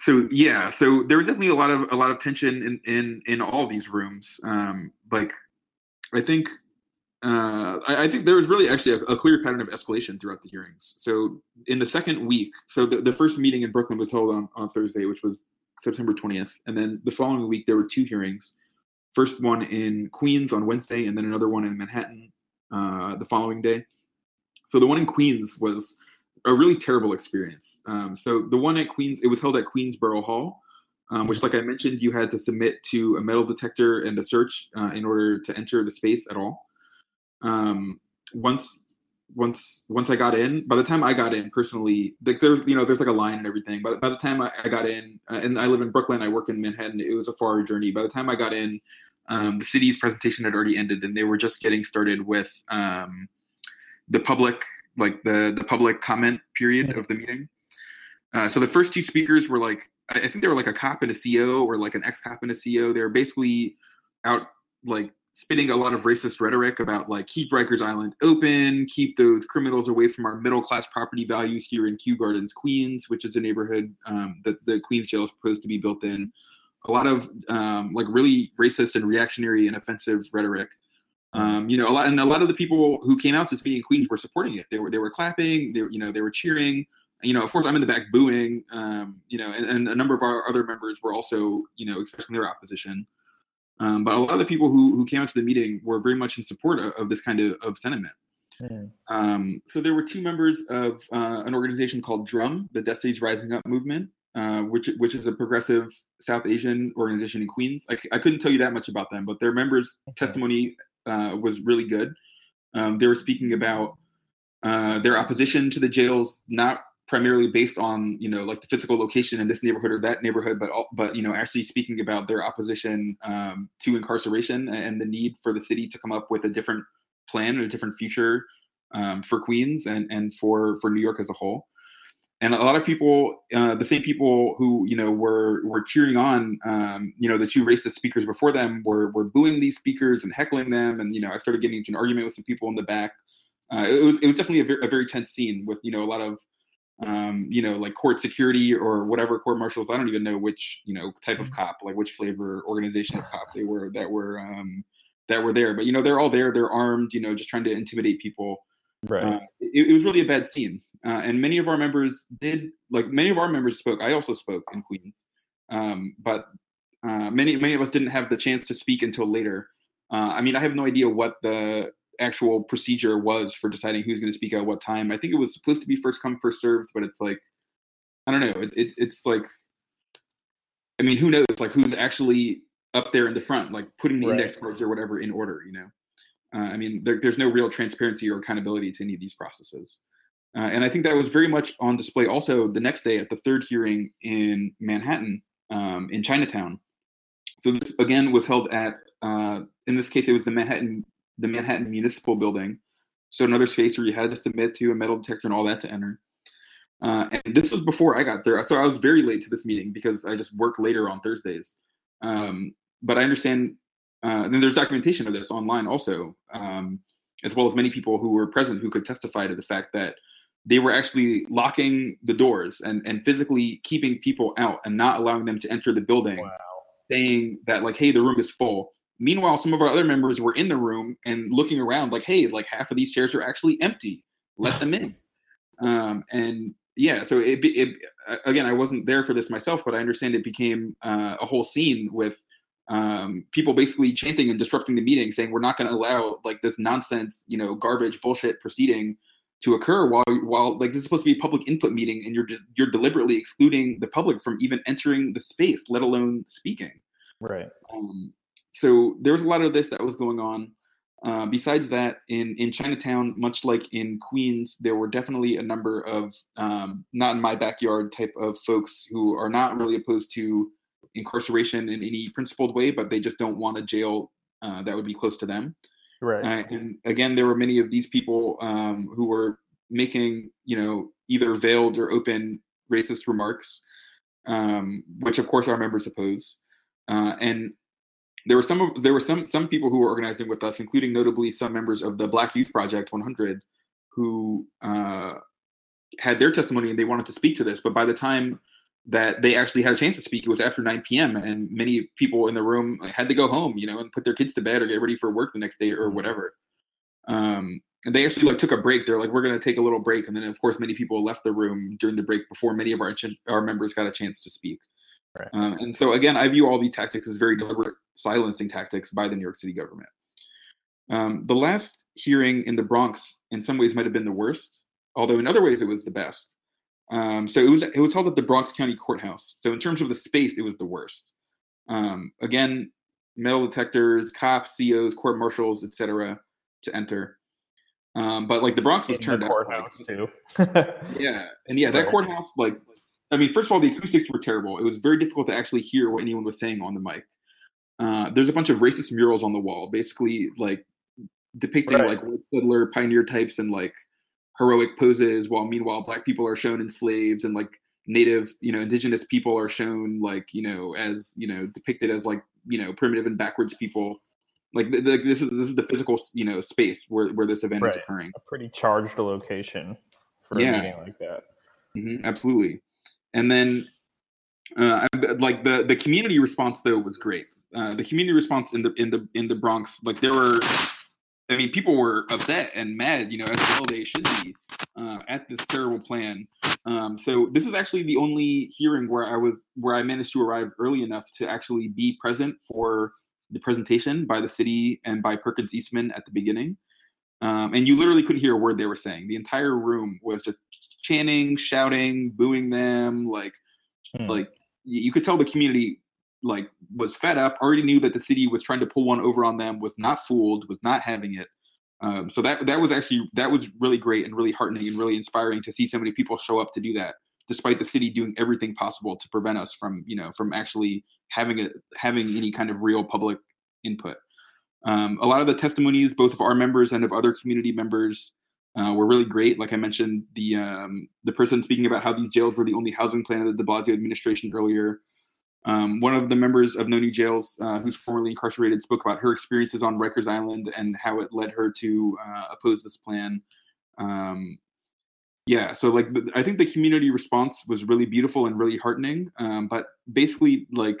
so yeah, so there was definitely a lot of a lot of tension in in in all these rooms. Um, like I think uh, I, I, think there was really actually a, a, clear pattern of escalation throughout the hearings. So in the second week, so the, the first meeting in Brooklyn was held on, on Thursday, which was September 20th. And then the following week, there were two hearings. first one in Queens on Wednesday, and then another one in Manhattan uh, the following day. So the one in Queens was a really terrible experience. Um, so the one at Queens, it was held at Queensborough Hall, um, which, like I mentioned, you had to submit to a metal detector and a search uh, in order to enter the space at all. Um, once once once I got in, by the time I got in personally, like there's you know there's like a line and everything. But by the time I, I got in, uh, and I live in Brooklyn, I work in Manhattan. It was a far journey. By the time I got in, um, the city's presentation had already ended, and they were just getting started with um, the public like the the public comment period of the meeting. Uh, so the first two speakers were like I think they were like a cop and a CEO or like an ex cop and a CEO. They were basically out like spitting a lot of racist rhetoric about like keep Rikers Island open, keep those criminals away from our middle class property values here in Kew Gardens, Queens, which is a neighborhood um, that the Queens jail is proposed to be built in. A lot of um, like really racist and reactionary and offensive rhetoric. Um, you know, a lot and a lot of the people who came out to speak in Queens were supporting it. They were they were clapping. They you know they were cheering. You know, of course, I'm in the back booing. Um, you know, and, and, a number of our other members were also you know expressing their opposition. Um, but a lot of the people who, who came out to the meeting were very much in support of, of this kind of, of sentiment. Mm. Um, so there were two members of uh, an organization called Drum, the Desis Rising Up movement, uh, which which is a progressive South Asian organization in Queens. I, I couldn't tell you that much about them, but their members' okay. testimony uh, was really good. Um, they were speaking about uh, their opposition to the jails, not primarily based on you know like the physical location in this neighborhood or that neighborhood but but you know actually speaking about their opposition um, to incarceration and the need for the city to come up with a different plan and a different future um, for queens and and for for new york as a whole. And a lot of people uh, the same people who you know were were cheering on um, you know the two racist speakers before them were were booing these speakers and heckling them. And you know i started getting into an argument with some people in the back. Uh, it was it was definitely a very, a very tense scene with you know a lot of um, you know, like court security or whatever court marshals. I don't even know which, you know, type of mm-hmm. cop, like which flavor organization of cop they were that were um, that were there. But you know, they're all there. They're armed. You know, just trying to intimidate people. Right. Uh, it, it, was really a bad scene, uh, and many of our members did. Like many of our members spoke. I also spoke in Queens, um, but uh, many many of us didn't have the chance to speak until later. Uh, I mean, I have no idea what the actual procedure was for deciding who's going to speak at what time. I think it was supposed to be first come first served, but it's like I don't know. It, it, it's like I mean, who knows? Like who's actually up there in the front, like putting the right. index cards or whatever in order. You know, uh, I mean, there, there's no real transparency or accountability to any of these processes. Uh, and I think that was very much on display also the next day at the third hearing in Manhattan, um, in Chinatown. So this again was held at, uh, in this case, it was the Manhattan the Manhattan Municipal Building. So another space where you had to submit to a metal detector and all that to enter. Uh, and this was before I got there, so I was very late to this meeting because I just work later on Thursdays. Um, but I understand. Uh, then there's documentation of this online also, um, as well as many people who were present who could testify to the fact that they were actually locking the doors and, and physically keeping people out and not allowing them to enter the building, wow. saying that like, hey, the room is full. Meanwhile, some of our other members were in the room and looking around like, hey, like half of these chairs are actually empty. Let them in. Um, and yeah, so it, it, again, I wasn't there for this myself, but I understand it became uh, a whole scene with um, people basically chanting and disrupting the meeting, saying we're not going to allow like this nonsense, you know, garbage bullshit proceeding to occur while while like this is supposed to be a public input meeting, and you're you're deliberately excluding the public from even entering the space, let alone speaking. Right. Um, so there was a lot of this that was going on. Uh, besides that, in in Chinatown, much like in Queens, there were definitely a number of um, not in my backyard type of folks who are not really opposed to incarceration in any principled way, but they just don't want a jail uh, that would be close to them. Right. Uh, and again, there were many of these people um, who were making, you know, either veiled or open racist remarks, um, which of course our members oppose. Uh, and there were some of, there were some some people who were organizing with us, including notably some members of the Black Youth Project 100, who uh, had their testimony and they wanted to speak to this. But by the time that they actually had a chance to speak, it was after 9 p.m. and many people in the room had to go home, you know, and put their kids to bed or get ready for work the next day or mm-hmm. whatever. Um, and they actually like took a break. They're like, we're going to take a little break, and then of course many people left the room during the break before many of our our members got a chance to speak. Right. Um, and so again, I view all these tactics as very deliberate silencing tactics by the New York City government. Um, the last hearing in the Bronx, in some ways, might have been the worst, although in other ways it was the best. Um, so it was it was held at the Bronx County Courthouse. So in terms of the space, it was the worst. Um, again, metal detectors, cops, COs, court marshals, etc., to enter. Um, but like the Bronx was In turned out. courthouse like- too. yeah, and yeah, that courthouse, like, I mean, first of all, the acoustics were terrible. It was very difficult to actually hear what anyone was saying on the mic. Uh, there's a bunch of racist murals on the wall, basically like depicting Right. like white settler pioneer types and like heroic poses, while meanwhile black people are shown enslaved and like native, you know, indigenous people are shown like you know as you know depicted as like you know primitive and backwards people. Like th- th- this is this is the physical you know space where where this event is occurring. a pretty charged location for Yeah. a meeting like that. hmm absolutely. And then, uh, like the the community response though was great. Uh, the community response in the in the in the Bronx, like there were, I mean, people were upset and mad, you know, as well they should be uh, at this terrible plan. Um, so this was actually the only hearing where I was where I managed to arrive early enough to actually be present for the presentation by the city and by Perkins Eastman at the beginning. Um, and you literally couldn't hear a word they were saying. The entire room was just chanting, shouting, booing them. Like, Hmm. like you could tell the community like was fed up. Already knew that the city was trying to pull one over on them. Was not fooled. Was not having it. Um, so that that was actually that was really great and really heartening and really inspiring to see so many people show up to do that, despite the city doing everything possible to prevent us from you know from actually having a having any kind of real public input. Um, a lot of the testimonies, both of our members and of other community members, uh, were really great. Like I mentioned, the um, the person speaking about how these jails were the only housing plan of the De Blasio administration earlier. Um, one of the members of No New Jails, uh, who's formerly incarcerated, spoke about her experiences on Rikers Island and how it led her to uh, oppose this plan. Um, yeah, so like I think the community response was really beautiful and really heartening. Um, but basically, like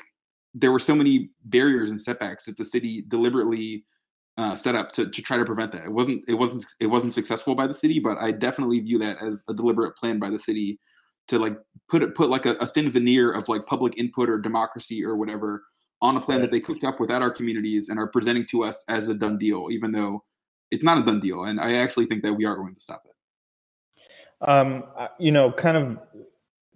there were so many barriers and setbacks that the city deliberately uh, set up to, to try to prevent that. It wasn't it wasn't it wasn't successful by the city, but I definitely view that as a deliberate plan by the city to like put it put like a, a thin veneer of like public input or democracy or whatever on a plan that they cooked up without our communities and are presenting to us as a done deal, even though it's not a done deal. And I actually think that we are going to stop it. Um, you know, kind of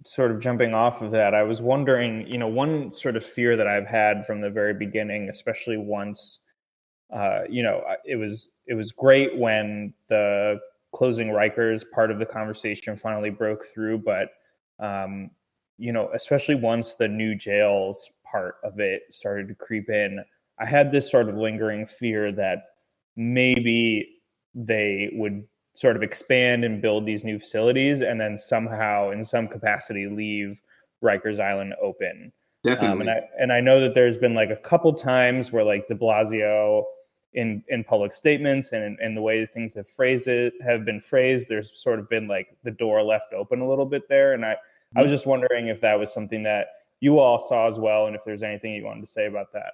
sort of jumping off of that, I was wondering, you know, one sort of fear that I've had from the very beginning, especially once, uh, you know, it was it was great when the closing Rikers part of the conversation finally broke through, but um, you know, especially once the new jails part of it started to creep in, I had this sort of lingering fear that maybe they would sort of expand and build these new facilities and then somehow in some capacity leave Rikers Island open. Definitely. Um, and I and I know that there's been like a couple times where like De Blasio in in public statements and and the way things have phrased it have been phrased, there's sort of been like the door left open a little bit there. And I I was just wondering if that was something that you all saw as well, and if there's anything you wanted to say about that.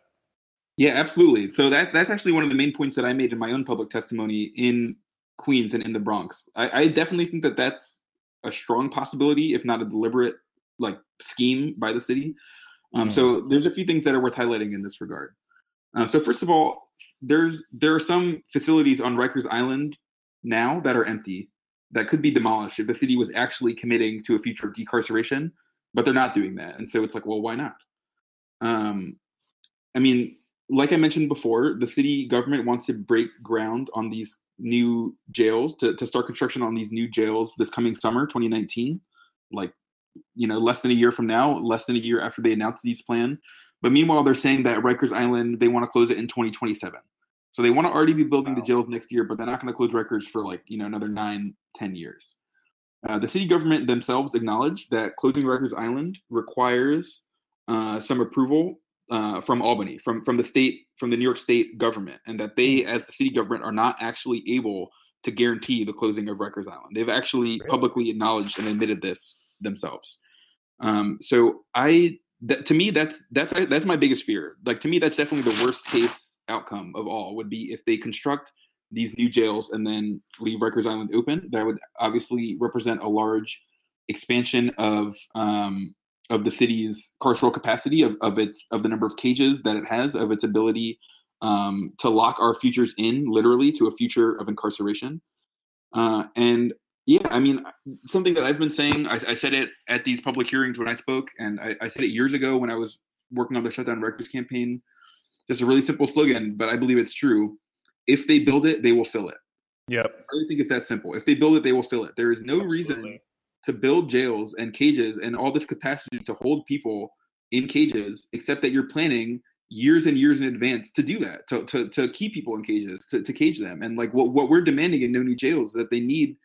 Yeah, absolutely. So that that's actually one of the main points that I made in my own public testimony in Queens and in the Bronx. I, I definitely think that that's a strong possibility, if not a deliberate like scheme by the city. Um, Mm. So there's a few things that are worth highlighting in this regard. Um, so first of all, there's there are some facilities on Rikers Island now that are empty that could be demolished if the city was actually committing to a future of decarceration, but they're not doing that. And so it's like, well, why not? Um, I mean, like I mentioned before, the city government wants to break ground on these new jails to, to start construction on these new jails this coming summer, 2019. Like, you know, less than a year from now, less than a year after they announced these plan. But meanwhile, they're saying that Rikers Island, they want to close it in 2027. So they want to already be building the Wow. jails next year, but they're not going to close Rikers for like, you know, another nine, ten years. Uh, the city government themselves acknowledge that closing Rikers Island requires uh, some approval uh, from Albany, from from the state, from the New York State government, and that they, as the city government, are not actually able to guarantee the closing of Rikers Island. They've actually publicly acknowledged and admitted this themselves. Um, so I, that, to me, that's that's that's my biggest fear. Like to me, that's definitely the worst case outcome of all would be if they construct these new jails and then leave Rikers Island open. That would obviously represent a large expansion of um, of the city's carceral capacity of, of its of the number of cages that it has of its ability um, to lock our futures in literally to a future of incarceration uh, and yeah i mean something that i've been saying I, I, said it at these public hearings when i spoke and I, I said it years ago when i was working on the shutdown Rikers campaign just a really simple slogan but i believe it's true if they build it they will fill it Yep. I really think it's that simple. If they build it, they will fill it. There is no Absolutely. reason to build jails and cages and all this capacity to hold people in cages, except that you're planning years and years in advance to do that, to, to, to keep people in cages, to, to cage them. And like what, what we're demanding in no new jails that they need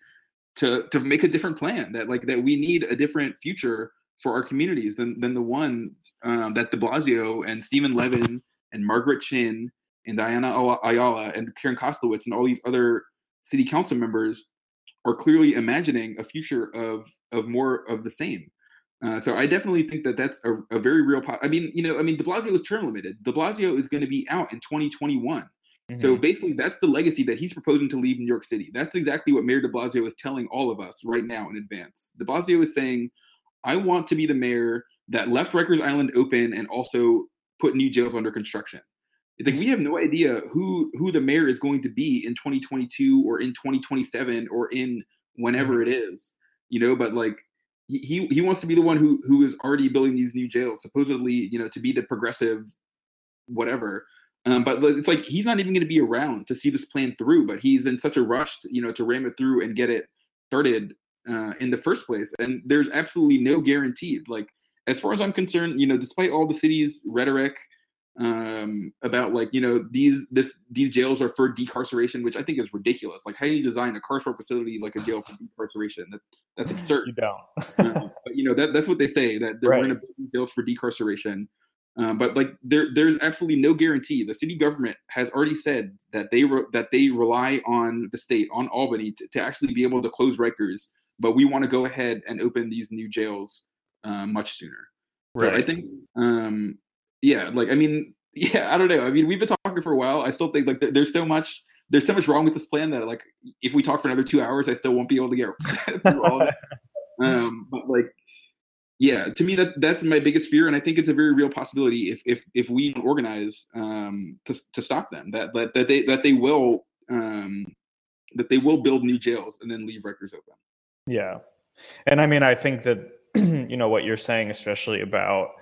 to, to make a different plan that like, that we need a different future for our communities than, than the one um, that de Blasio and Stephen Levin and Margaret Chin and Diana Ayala and Karen Koslowitz and all these other city council members are clearly imagining a future of of more of the same. Uh, so I definitely think that that's a, a very real. Po- I mean, you know, I mean, De Blasio is term limited. De Blasio is going to be out in 2021. Mm-hmm. So basically, that's the legacy that he's proposing to leave New York City. That's exactly what Mayor De Blasio is telling all of us right now in advance. De Blasio is saying, "I want to be the mayor that left Rikers Island open and also put new jails under construction." It's like we have no idea who who the mayor is going to be in 2022 or in 2027 or in whenever mm-hmm. it is, you know. But like he he wants to be the one who who is already building these new jails, supposedly, you know, to be the progressive whatever. Um, but it's like he's not even going to be around to see this plan through. But he's in such a rush, to, you know, to ram it through and get it started uh, in the first place. And there's absolutely no guarantee. Like as far as I'm concerned, you know, despite all the city's rhetoric um, about like you know these this these jails are for decarceration, which I think is ridiculous. Like how do you design a carceral facility like a jail for decarceration? That that's absurd. You don't. uh, but you know that that's what they say that they're right. going to build jails for decarceration. Um, but like there there's absolutely no guarantee. The city government has already said that they re- that they rely on the state on Albany to, to actually be able to close Rikers. But we want to go ahead and open these new jails uh, much sooner. So right. I think um, yeah, like I mean, yeah, I don't know. I mean, we've been talking for a while. I still think like there's so much there's so much wrong with this plan that like if we talk for another two hours, I still won't be able to get through all. Um, but like, yeah, to me that that's my biggest fear, and I think it's a very real possibility if if if we organize um, to to stop them that that that they that they will um, that they will build new jails and then leave Rikers open. Yeah, and I mean, I think that you know what you're saying, especially about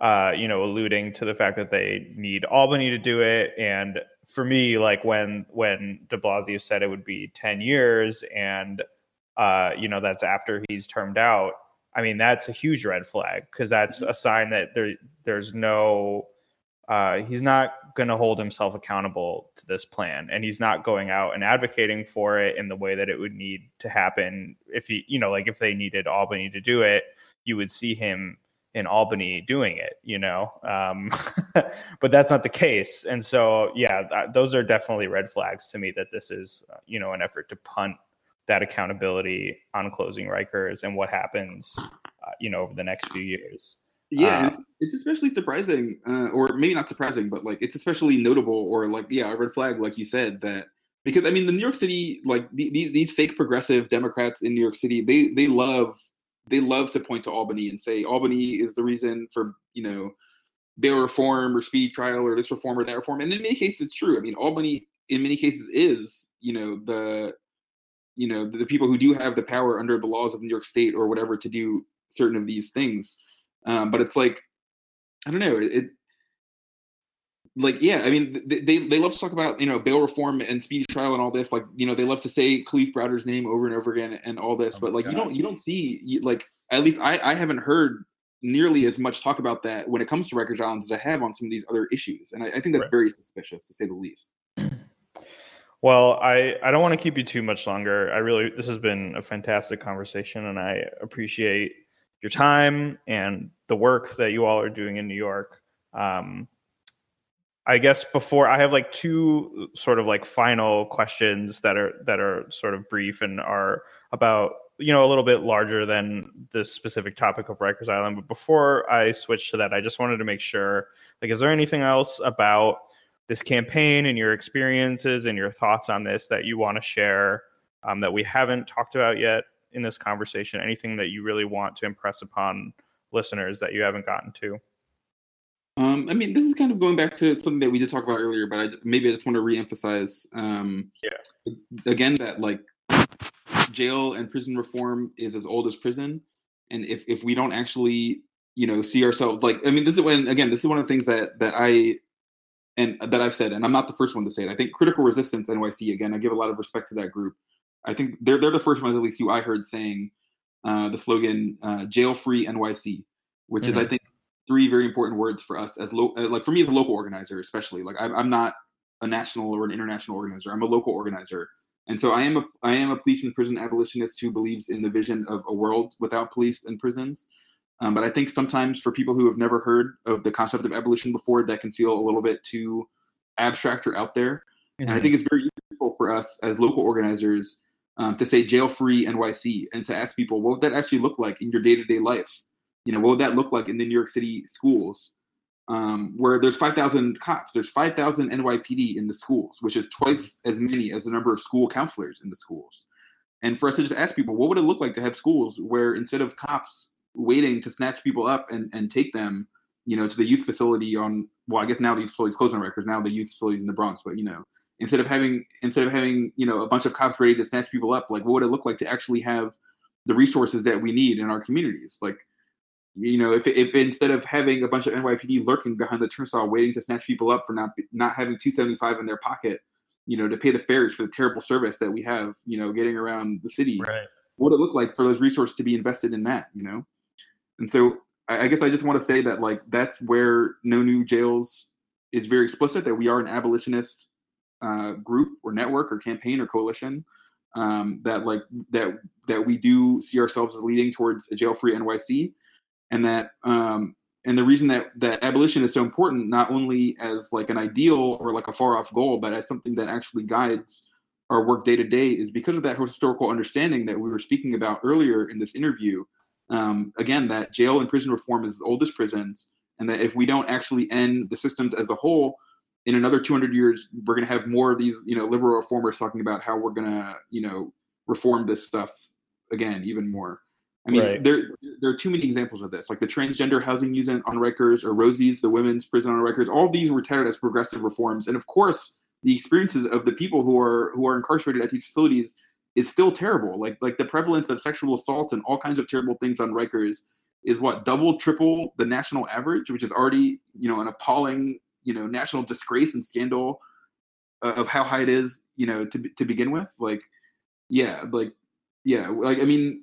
uh, you know, alluding to the fact that they need Albany to do it. And for me, like when when De Blasio said it would be ten years, and uh, you know that's after he's termed out. I mean, that's a huge red flag because that's a sign that there there's no uh, he's not going to hold himself accountable to this plan, and he's not going out and advocating for it in the way that it would need to happen. If he, you know, like if they needed Albany to do it, you would see him in Albany doing it, you know, um, but that's not the case. And so, yeah, that, those are definitely red flags to me that this is, uh, you know, an effort to punt that accountability on closing Rikers and what happens, uh, you know, over the next few years. Yeah, um, it's especially surprising, uh, or maybe not surprising, but like it's especially notable, or like yeah, a red flag, like you said, that because I mean, the New York City, like the, the, these fake progressive Democrats in New York City, they they love they love to point to Albany and say Albany is the reason for you know bail reform or speed trial or this reform or that reform. And in many cases, it's true. I mean, Albany in many cases is you know the you know the, the people who do have the power under the laws of New York State or whatever to do certain of these things. Um, but it's like I don't know. It, like yeah i mean they, they love to talk about you know bail reform and speedy trial and all this like you know they love to say Kalief Browder's name over and over again and all this oh but like God. you don't you don't see you, like at least i i haven't heard nearly as much talk about that when it comes to Rikers islands as i have on some of these other issues and i, I think that's right. very suspicious to say the least well i i don't want to keep you too much longer i really this has been a fantastic conversation and i appreciate your time and the work that you all are doing in new york um, I guess before I have like two sort of like final questions that are that are sort of brief and are about you know a little bit larger than the specific topic of Rikers Island. But before I switch to that, I just wanted to make sure like is there anything else about this campaign and your experiences and your thoughts on this that you want to share um, that we haven't talked about yet in this conversation? Anything that you really want to impress upon listeners that you haven't gotten to? Um, I mean, this is kind of going back to something that we did talk about earlier, but I, maybe I just want to reemphasize. Um, yeah. Again, that like jail and prison reform is as old as prison, and if if we don't actually, you know, see ourselves like, I mean, this is when again, this is one of the things that that I and that I've said, and I'm not the first one to say it. I think Critical Resistance NYC again. I give a lot of respect to that group. I think they're they're the first ones, at least who I heard saying uh, the slogan uh, "Jail Free NYC," which mm-hmm. is I think three very important words for us as lo- uh, like for me as a local organizer, especially. Like I'm, I'm not a national or an international organizer. I'm a local organizer, and so I am a I am a police and prison abolitionist who believes in the vision of a world without police and prisons. Um, but I think sometimes for people who have never heard of the concept of abolition before, that can feel a little bit too abstract or out there. Mm-hmm. And I mm-hmm. think it's very useful for us as local organizers um, to say jail free NYC and to ask people what would that actually look like in your day to day life? You know, what would that look like in the New York City schools? Um, where there's 5,000 cops, there's 5,000 NYPD in the schools, which is twice as many as the number of school counselors in the schools. And for us to just ask people, what would it look like to have schools where instead of cops waiting to snatch people up and, and take them, you know, to the youth facility on, well, I guess now the youth facility's closed on Rikers, now the youth facility's in the Bronx, but you know, instead of having instead of having you know a bunch of cops ready to snatch people up like what would it look like to actually have the resources that we need in our communities like you know if, if instead of having a bunch of nypd lurking behind the turnstile waiting to snatch people up for not not having 275 in their pocket you know to pay the fares for the terrible service that we have you know getting around the city right. what would it look like for those resources to be invested in that you know and so I, I guess i just want to say that like that's where no new jails is very explicit that we are an abolitionist uh, group or network or campaign or coalition um, that like that that we do see ourselves as leading towards a jail-free NYC, and that um, and the reason that that abolition is so important, not only as like an ideal or like a far-off goal, but as something that actually guides our work day to day, is because of that historical understanding that we were speaking about earlier in this interview. Um, again, that jail and prison reform is the oldest prisons, and that if we don't actually end the systems as a whole, in another 200 years, we're going to have more of these, you know, liberal reformers talking about how we're going to, you know, reform this stuff again even more. I mean, right. there there are too many examples of this, like the transgender housing unit on Rikers or Rosie's, the women's prison on Rikers. All these were touted as progressive reforms, and of course, the experiences of the people who are who are incarcerated at these facilities is still terrible. Like like the prevalence of sexual assault and all kinds of terrible things on Rikers is what double, triple the national average, which is already you know an appalling you know national disgrace and scandal of how high it is you know to to begin with. Like yeah like yeah like i mean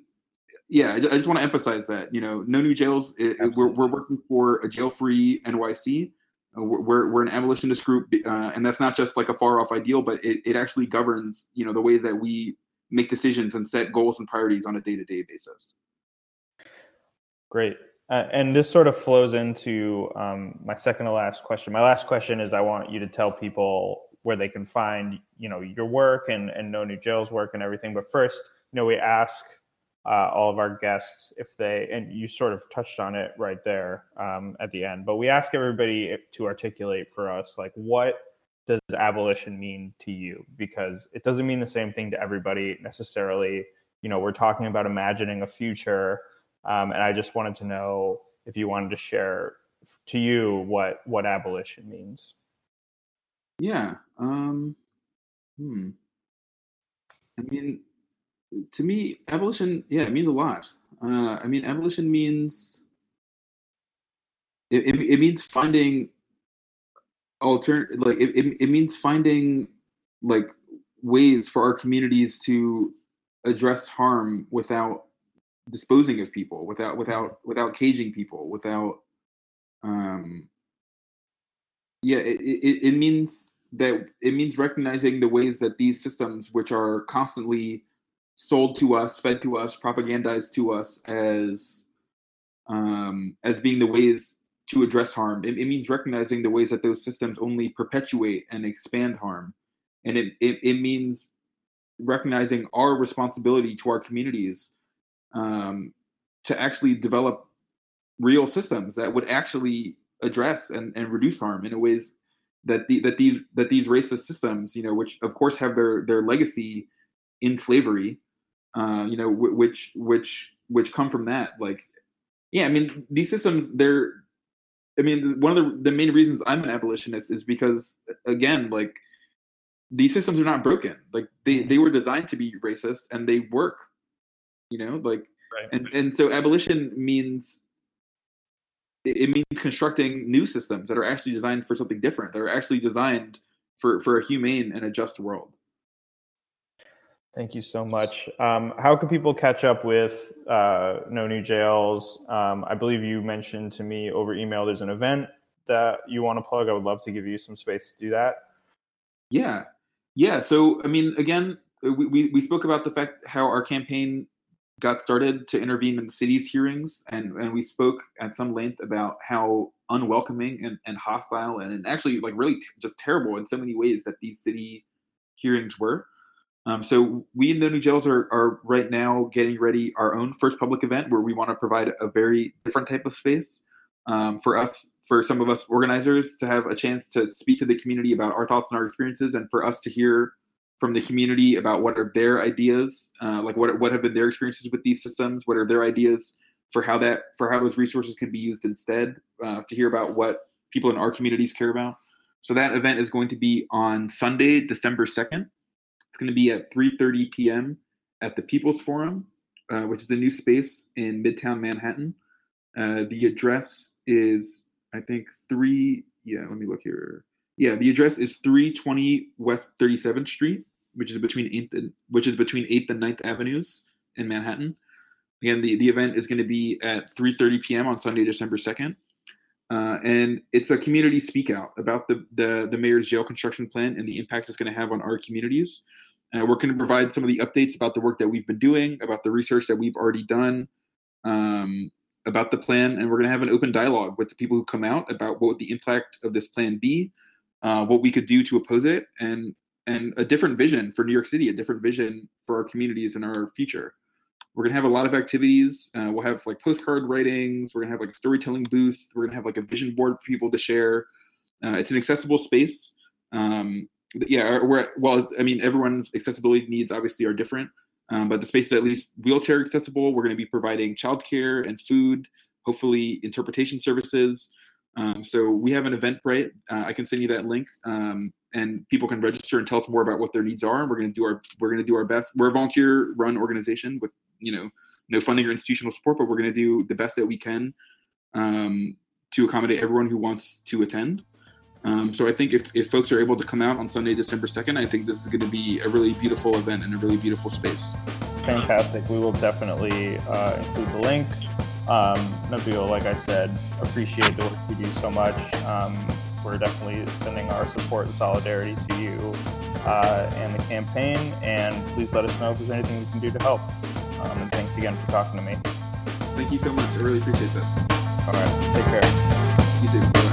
yeah i, just want to emphasize that you know no new jails it, we're, we're working for a jail free nyc uh, we're, we're an abolitionist group uh, and that's not just like a far off ideal but it, it actually governs you know the way that we make decisions and set goals and priorities on a day-to-day basis great uh, and this sort of flows into um, my second to last question. My last question is: I want you to tell people where they can find, you know, your work and and No New Jail's work and everything. But first, you know, we ask uh, all of our guests if they, and you sort of touched on it right there um, at the end. But we ask everybody to articulate for us, like, what does abolition mean to you? Because it doesn't mean the same thing to everybody necessarily. You know, we're talking about imagining a future um, and I just wanted to know if you wanted to share to you what what abolition means. Yeah. Um, hmm. I mean, to me, abolition, yeah, it means a lot. Uh, I mean, abolition means it, it, it means finding alternative, like it, it, it means finding like ways for our communities to address harm without disposing of people without without without caging people without um yeah it, it, it means that it means recognizing the ways that these systems which are constantly sold to us fed to us propagandized to us as um as being the ways to address harm. It, it means recognizing the ways that those systems only perpetuate and expand harm. And it, it, it means recognizing our responsibility to our communities um, to actually develop real systems that would actually address and, and reduce harm in a ways that the, that these that these racist systems, you know, which of course have their their legacy in slavery, uh, you know, w- which which which come from that, like Yeah, I mean these systems they're I mean one of the the main reasons I'm an abolitionist is because again like these systems are not broken. Like they mm-hmm. they were designed to be racist and they work. You know, like right. and and so abolition means it means constructing new systems that are actually designed for something different. That are actually designed for for a humane and a just world. Thank you so much. Um, how can people catch up with uh, No New Jails? Um, I believe you mentioned to me over email there's an event that you want to plug. I would love to give you some space to do that. Yeah, yeah. So I mean, again, we, we, we spoke about the fact how our campaign got started to intervene in the city's hearings, and, and we spoke at some length about how unwelcoming and, and hostile and, and actually like really t- just terrible in so many ways that these city hearings were. Um, so we in the New Jails are, are right now getting ready our own first public event where we want to provide a very different type of space um, for us, for some of us organizers to have a chance to speak to the community about our thoughts and our experiences, and for us to hear from the community about what are their ideas, uh, like what what have been their experiences with these systems, what are their ideas for how that for how those resources can be used instead. Uh, to hear about what people in our communities care about. So that event is going to be on Sunday, December second. It's going to be at 3:30 p.m. at the People's Forum, uh, which is a new space in Midtown Manhattan. Uh, the address is, I think, three. Yeah, let me look here. Yeah, the address is 320 West 37th Street, which is between 8th and which is between 8th and 9th Avenues in Manhattan. Again, the, the event is going to be at 3:30 p.m. on Sunday, December 2nd. Uh, and it's a community speak out about the, the, the mayor's jail construction plan and the impact it's going to have on our communities. Uh, we're going to provide some of the updates about the work that we've been doing, about the research that we've already done, um, about the plan, and we're going to have an open dialogue with the people who come out about what would the impact of this plan be, uh, what we could do to oppose it, and and a different vision for New York City, a different vision for our communities and our future. We're gonna have a lot of activities. Uh, we'll have like postcard writings. We're gonna have like a storytelling booth. We're gonna have like a vision board for people to share. Uh, it's an accessible space. Um, yeah, we're well. I mean, everyone's accessibility needs obviously are different, um, but the space is at least wheelchair accessible. We're going to be providing childcare and food, hopefully interpretation services. Um, so we have an Eventbrite. Uh, I can send you that link, um, and people can register and tell us more about what their needs are. And we're going to do our we're going to do our best. We're a volunteer run organization with you know no funding or institutional support, but we're going to do the best that we can um, to accommodate everyone who wants to attend. Um, so I think if, if folks are able to come out on Sunday, December 2nd, I think this is going to be a really beautiful event and a really beautiful space. Fantastic. We will definitely uh, include the link. Um, Nabil, like I said, appreciate the work you do so much. Um, we're definitely sending our support and solidarity to you uh, and the campaign. And please let us know if there's anything we can do to help. Um, and thanks again for talking to me. Thank you so much. I really appreciate this. All right. Take care. You too.